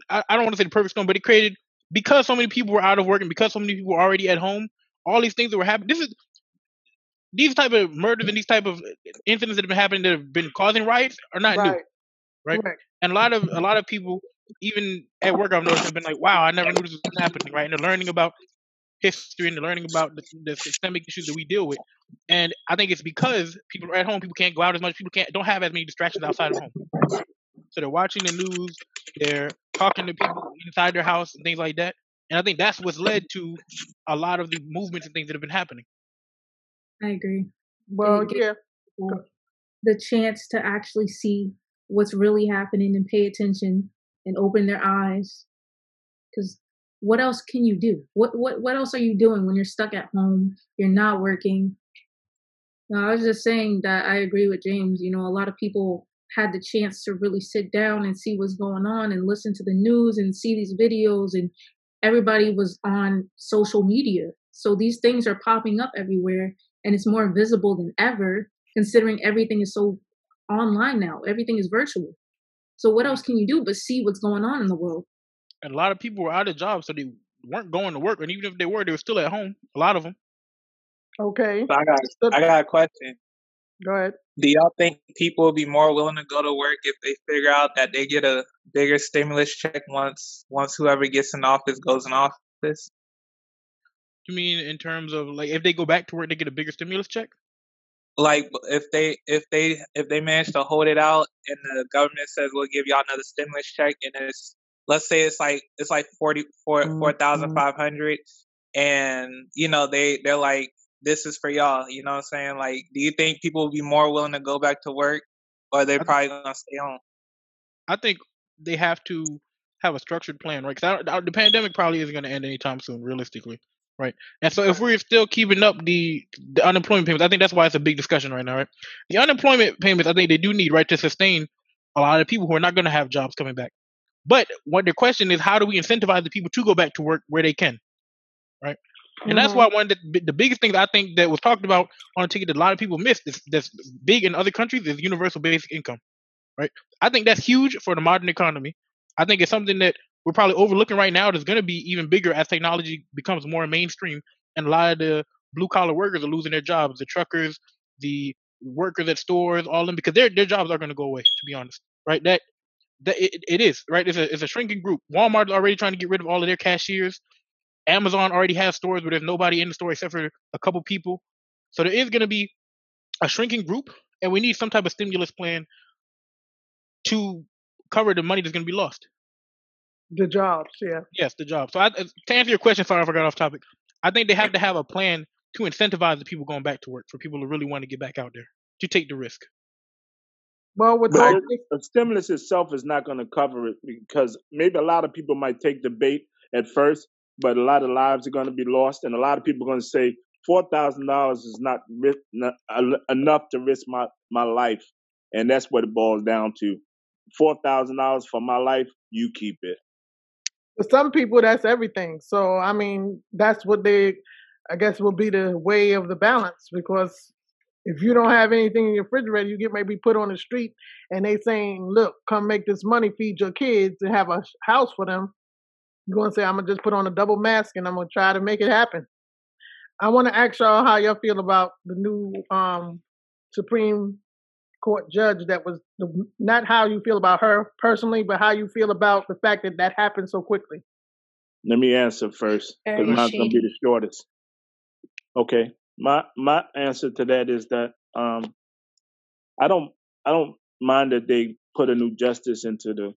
I, I don't want to say the perfect storm, but it created because so many people were out of work and because so many people were already at home, all these things that were happening. This is these type of murders and these type of incidents that have been happening that have been causing riots are not new, Right. right? Right. And a lot of a lot of people, even at work, I've noticed have been like, "Wow, I never knew this was happening," right? And they're learning about history and they're learning about the, the systemic issues that we deal with. And I think it's because people are at home, people can't go out as much, people can't don't have as many distractions outside of home. So they're watching the news, they're talking to people inside their house and things like that. And I think that's what's led to a lot of the movements and things that have been happening. I agree. Well, yeah. the chance to actually see what's really happening and pay attention and open their eyes. Because what else can you do? What what what else are you doing when you're stuck at home? You're not working. No, I was just saying that I agree with James. You know, a lot of people had the chance to really sit down and see what's going on and listen to the news and see these videos and everybody was on social media. So these things are popping up everywhere and it's more visible than ever considering everything is so online now. Everything is virtual. So what else can you do but see what's going on in the world? And a lot of people were out of jobs, so they weren't going to work. And even if they were, they were still at home. A lot of them. Okay. So I got I got a question. go ahead. Do y'all think people will be more willing to go to work if they figure out that they get a bigger stimulus check once once whoever gets in office goes in office? You mean in terms of like if they go back to work, they get a bigger stimulus check? Like if they if they if they manage to hold it out and the government says we'll give y'all another stimulus check and it's let's say it's like it's like 40 Mm-hmm. 4500 and you know they they're like this is for y'all you know what i'm saying like do you think people will be more willing to go back to work or they're probably gonna stay home I think they have to have a structured plan, right? Because the pandemic probably isn't going to end anytime soon, realistically, right? And so if we're still keeping up the the unemployment payments, I think that's why it's a big discussion right now, right? The unemployment payments, I think they do need, right, to sustain a lot of people who are not going to have jobs coming back. But what the question is, how do we incentivize the people to go back to work where they can, right? And that's Mhm. why one of the, the biggest things I think that was talked about on a ticket that a lot of people missed is that's big in other countries is universal basic income, right? I think that's huge for the modern economy. I think it's something that we're probably overlooking right now that's going to be even bigger as technology becomes more mainstream and a lot of the blue collar workers are losing their jobs, the truckers, the workers at stores, all of them because their their jobs are going to go away. To be honest, right? That that it, it is right. It's a it's a shrinking group. Walmart's already trying to get rid of all of their cashiers. Amazon already has stores where there's nobody in the store except for a couple people. So there is going to be a shrinking group, and we need some type of stimulus plan to cover the money that's going to be lost. The jobs, yeah. Yes, the job. So I, to answer your question, sorry if I got off topic. I think they have to have a plan to incentivize the people going back to work for people to really want to get back out there to take the risk. Well, with But all it, the stimulus itself is not going to cover it because maybe a lot of people might take the bait at first, but a lot of lives are going to be lost, and a lot of people are going to say four thousand dollars is not, ri- not en- enough to risk my my life, and that's what it boils down to. Four thousand dollars for my life, you keep it. for some people that's everything. So I mean, that's what they, I guess, will be the way of the balance because if you don't have anything in your refrigerator, you get maybe put on the street, and they saying, "Look, come make this money, feed your kids, and have a house for them." You're gonna say, "I'm gonna just put on a double mask and I'm gonna try to make it happen." I want to ask y'all how y'all feel about the new um, Supreme Court judge that was the, not how you feel about her personally, but how you feel about the fact that that happened so quickly. Let me answer first because Very mine's going to be the shortest. Okay, my my answer to that is that um, I don't I don't mind that they put a new justice into the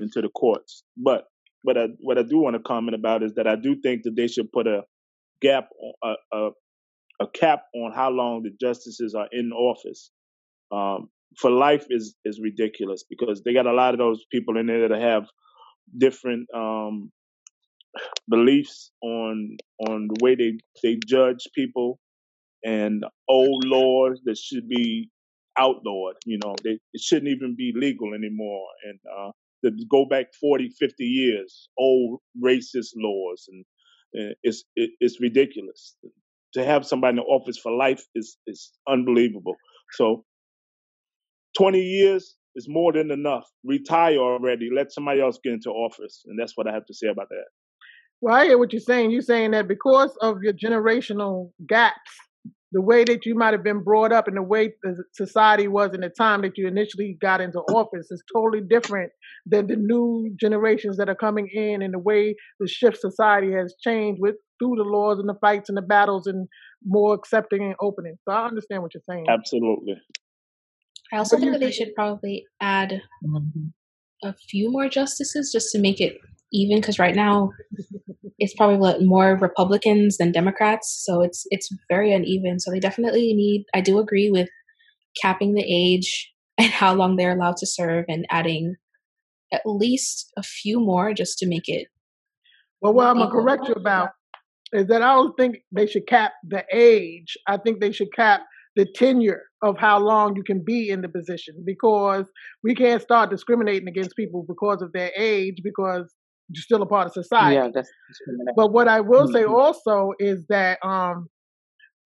into the courts, but what I what I do want to comment about is that I do think that they should put a gap a a, a cap on how long the justices are in office. Um, for life is is ridiculous because they got a lot of those people in there that have different um, beliefs on on the way they they judge people and old laws that should be outlawed. You know, they it shouldn't even be legal anymore. And uh, to go back 40, 50 years, old racist laws, and uh, it's it, it's ridiculous. To have somebody in the office for life is is unbelievable. So twenty years is more than enough. Retire already. Let somebody else get into office, and that's what I have to say about that. Well, I hear what you're saying. You're saying that because of your generational gaps, the way that you might have been brought up and the way the society was in the time that you initially got into office is totally different than the new generations that are coming in and the way the shift society has changed with through the laws and the fights and the battles and more accepting and opening. So I understand what you're saying. Absolutely. I also think that they should probably add a few more justices just to make it even because right now it's probably what, more Republicans than Democrats, so it's it's very uneven. So they definitely need. I do agree with capping the age [laughs] and how long they're allowed to serve, and adding at least a few more just to make it Well, what I'm gonna correct you about is that I don't think they should cap the age. I think they should cap the tenure of how long you can be in the position because we can't start discriminating against people because of their age because you're still a part of society. Yeah, that's. But what I will say Mhm. also is that um,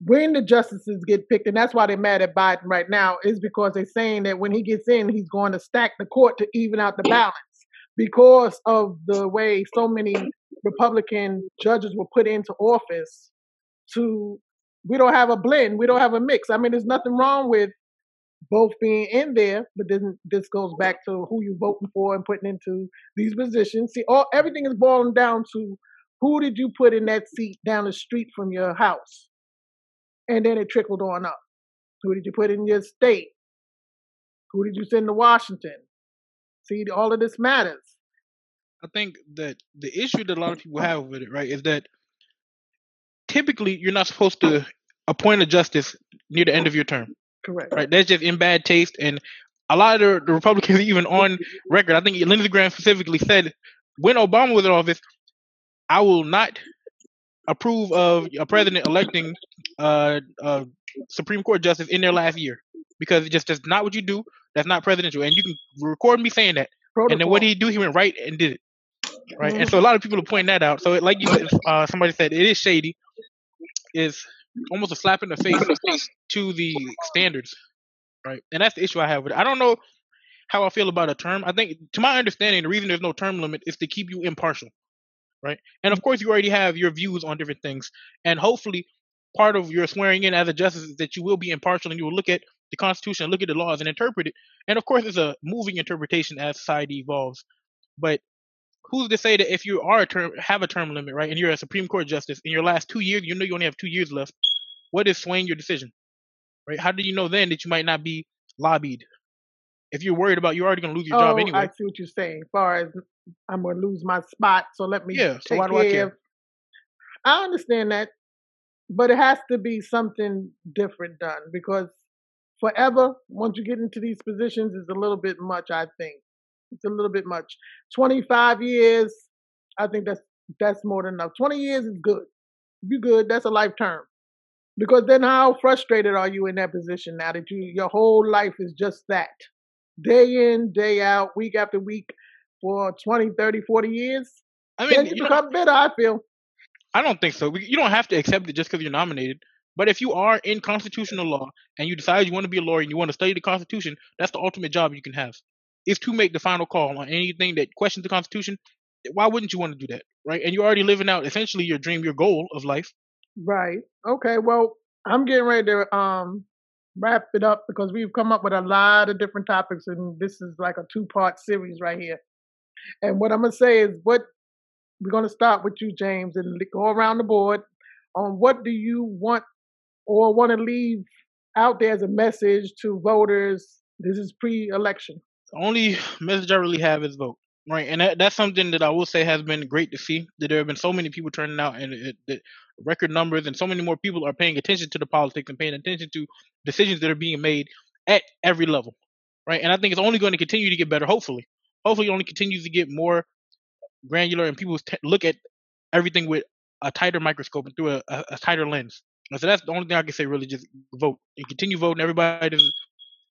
when the justices get picked, and that's why they're mad at Biden right now, is because they're saying that when he gets in, he's going to stack the court to even out the balance because of the way so many Republican judges were put into office. To we don't have a blend, we don't have a mix. I mean, there's nothing wrong with both being in there, but then this goes back to who you're voting for and putting into these positions. See, all everything is boiling down to who did you put in that seat down the street from your house, and then it trickled on up. Who did you put in your state? Who did you send to Washington? See, all of this matters. I think that the issue that a lot of people have with it, right, is that typically you're not supposed to appoint a justice near the end of your term. Correct. Right. That's just in bad taste. And a lot of the, the Republicans, [laughs] even on record, I think Lindsey Graham specifically said when Obama was in office, I will not approve of a president electing uh, a Supreme Court justice in their last year because it just that's not what you do. That's not presidential. And you can record me saying that. Protocol. And then what did he do? He went right and did it. Right. And so a lot of people are pointing that out. So it, like you said, uh, somebody said, it is shady. Is almost a slap in the face [laughs] to the standards. Right. And that's the issue I have with it. I don't know how I feel about a term. I think, to my understanding, the reason there's no term limit is to keep you impartial. Right. And of course, you already have your views on different things. And hopefully, part of your swearing in as a justice is that you will be impartial and you will look at the Constitution, look at the laws, and interpret it. And of course, it's a moving interpretation as society evolves. But who's to say that if you are a term have a term limit, right, and you're a Supreme Court justice in your last two years, you know you only have two years left. What is swaying your decision, right? How do you know then that you might not be lobbied? If you're worried about, you're already going to lose your job oh, anyway. I see what you're saying. As far as I'm going to lose my spot, so let me Yeah. So take why do I care? I understand that, but it has to be something different done because forever, once you get into these positions, is a little bit much. I think it's a little bit much. 25 years, I think that's that's more than enough. 20 years is good. You good? That's a life term. Because then, how frustrated are you in that position now that you your whole life is just that, day in, day out, week after week, for 20, 30, 40 years? I Then mean, you you know, become bitter. I feel. I don't think so. You don't have to accept it just because you're nominated. But if you are in constitutional law and you decide you want to be a lawyer and you want to study the Constitution, that's the ultimate job you can have. Is to make the final call on anything that questions the Constitution. Why wouldn't you want to do that, right? And you're already living out essentially your dream, your goal of life. Right. Okay. Well, I'm getting ready to um wrap it up because we've come up with a lot of different topics, and this is like a two part series right here. And what I'm gonna say is, what we're gonna start with you, James, and go around the board on what do you want or want to leave out there as a message to voters. This is pre-election. The only message I really have is vote, right? And that, that's something that I will say has been great to see. That there have been so many people turning out, and it, that record numbers, and so many more people are paying attention to the politics and paying attention to decisions that are being made at every level, right? And I think it's only going to continue to get better. Hopefully, hopefully, it only continues to get more granular, and people t- look at everything with a tighter microscope and through a, a, a tighter lens. And so that's the only thing I can say. Really, just vote and continue voting. Everybody that's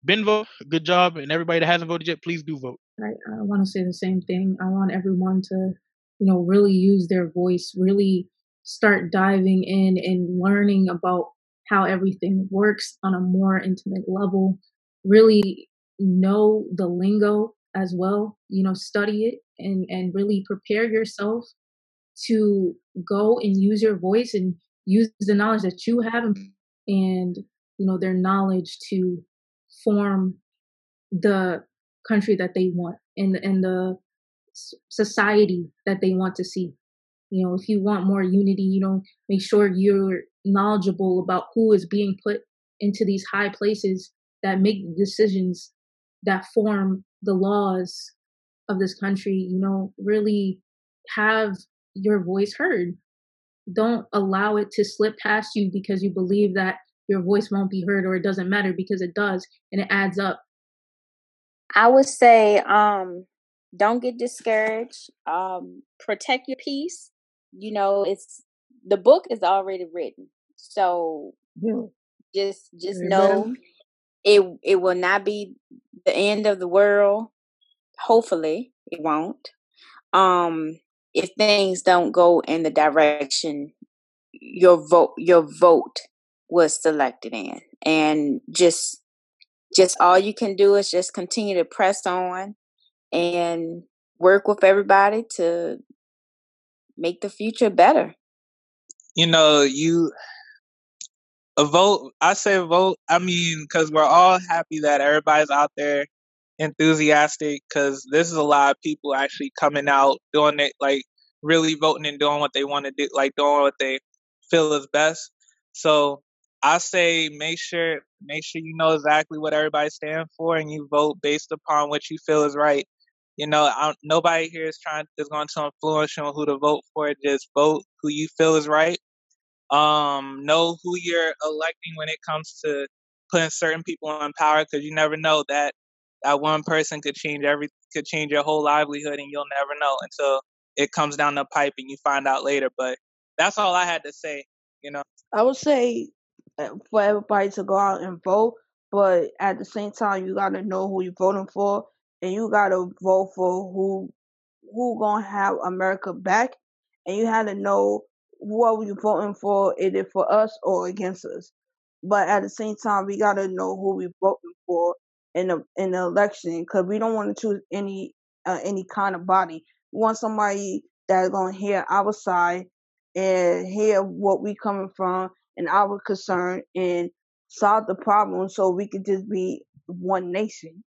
been good job, and everybody that hasn't voted yet, please do vote. I, I want to say the same thing. I want everyone to, you know, really use their voice, really start diving in and learning about how everything works on a more intimate level. Really know the lingo as well. You know, study it and and really prepare yourself to go and use your voice and use the knowledge that you have and, and you know their knowledge to form the country that they want and and the society that they want to see. You know, if you want more unity, you know, make sure you're knowledgeable about who is being put into these high places that make decisions that form the laws of this country. You know, really have your voice heard. Don't allow it to slip past you because you believe that your voice won't be heard or it doesn't matter because it does and it adds up. I would say, um, don't get discouraged. Um, protect your peace. You know, it's the book is already written, so Yeah. just just know it it will not be the end of the world. Hopefully, it won't. Um, if things don't go in the direction your vote your vote was selected in, and just just all you can do is just continue to press on and work with everybody to make the future better. You know, you a vote. I say vote. I mean, because we're all happy that everybody's out there enthusiastic. Because this is a lot of people actually coming out doing it, like really voting and doing what they want to do, like doing what they feel is best. So I say make sure make sure you know exactly what everybody stands for and you vote based upon what you feel is right You know, I, nobody here is trying is going to influence you on who to vote for. Just vote who you feel is right. Um, know who you're electing when it comes to putting certain people in power, because you never know that that one person could change every could change your whole livelihood, and you'll never know until it comes down the pipe and you find out later. But that's all I had to say. You know, I would say for everybody to go out and vote, but at the same time, you gotta know who you're voting for, and you gotta vote for who who gonna have America back, and you had to know what you're voting for, is it for us or against us. But at the same time, we gotta know who we're voting for in the in the election, because we don't want to choose any uh, any kind of body. We want somebody that's gonna hear our side and hear what we coming from and our concern and solve the problem so we could just be one nation.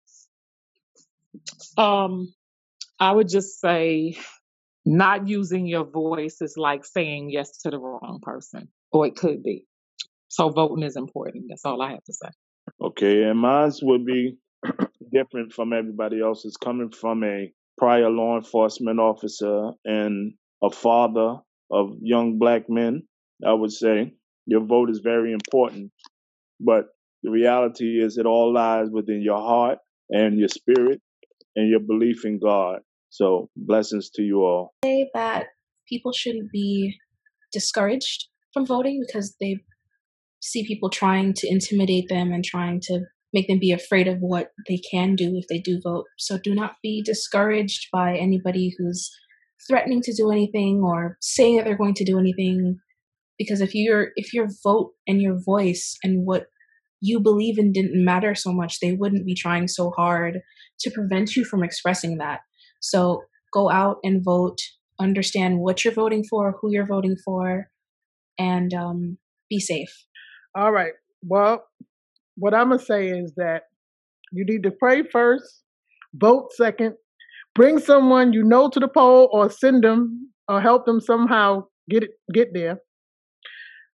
Um, I would just say not using your voice is like saying yes to the wrong person, or it could be. So voting is important. That's all I have to say. Okay, and mine would be [clears throat] different from everybody else's, coming from a prior law enforcement officer and a father of young black men. I would say your vote is very important, but the reality is it all lies within your heart and your spirit and your belief in God. So blessings to you all. Say that people shouldn't be discouraged from voting because they see people trying to intimidate them and trying to make them be afraid of what they can do if they do vote. So do not be discouraged by anybody who's threatening to do anything or saying that they're going to do anything because if your if your vote and your voice and what you believe in didn't matter so much, they wouldn't be trying so hard to prevent you from expressing that. So go out and vote, understand what you're voting for, who you're voting for, and um, be safe. All right. Well, what I'm gonna say is that you need to pray first, vote second, bring someone you know to the poll, or send them or help them somehow get it, get there.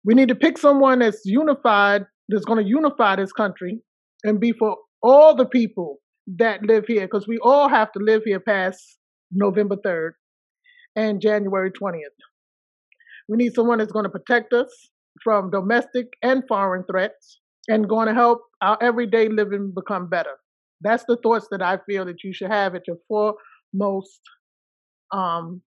We need to pick someone that's unified, that's going to unify this country and be for all the people that live here, because we all have to live here past November 3rd and January 20th. We need someone that's going to protect us from domestic and foreign threats and going to help our everyday living become better. That's the thoughts that I feel that you should have at your foremost um,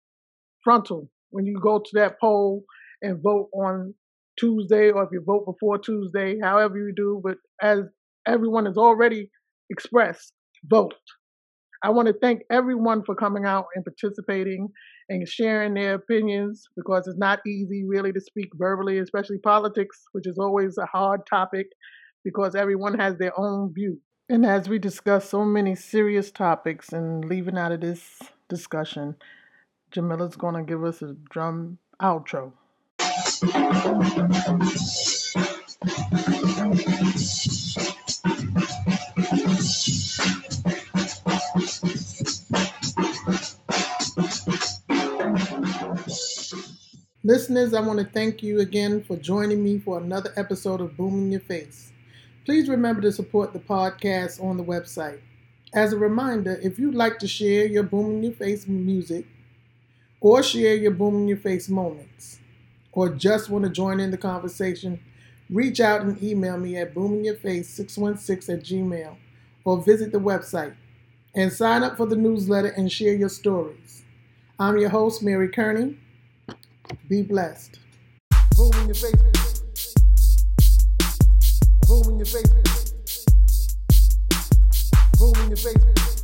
frontal when you go to that poll and vote on Tuesday, or if you vote before Tuesday, however you do. But as everyone has already expressed, vote. I want to thank everyone for coming out and participating and sharing their opinions because it's not easy really to speak verbally, especially politics, which is always a hard topic because everyone has their own view. And as we discuss so many serious topics and leaving out of this discussion, Jamila's going to give us a drum outro. Listeners, I want to thank you again for joining me for another episode of Boom in Your Face. Please remember to support the podcast on the website. As a reminder, if you'd like to share your Boom in Your Face music or share your Boom in Your Face moments, or just want to join in the conversation, reach out and email me at boomingyourface616 at gmail or visit the website and sign up for the newsletter and share your stories. I'm your host, Mary Kearney. Be blessed. Boom in your face. Boom in your face. Boom in your face.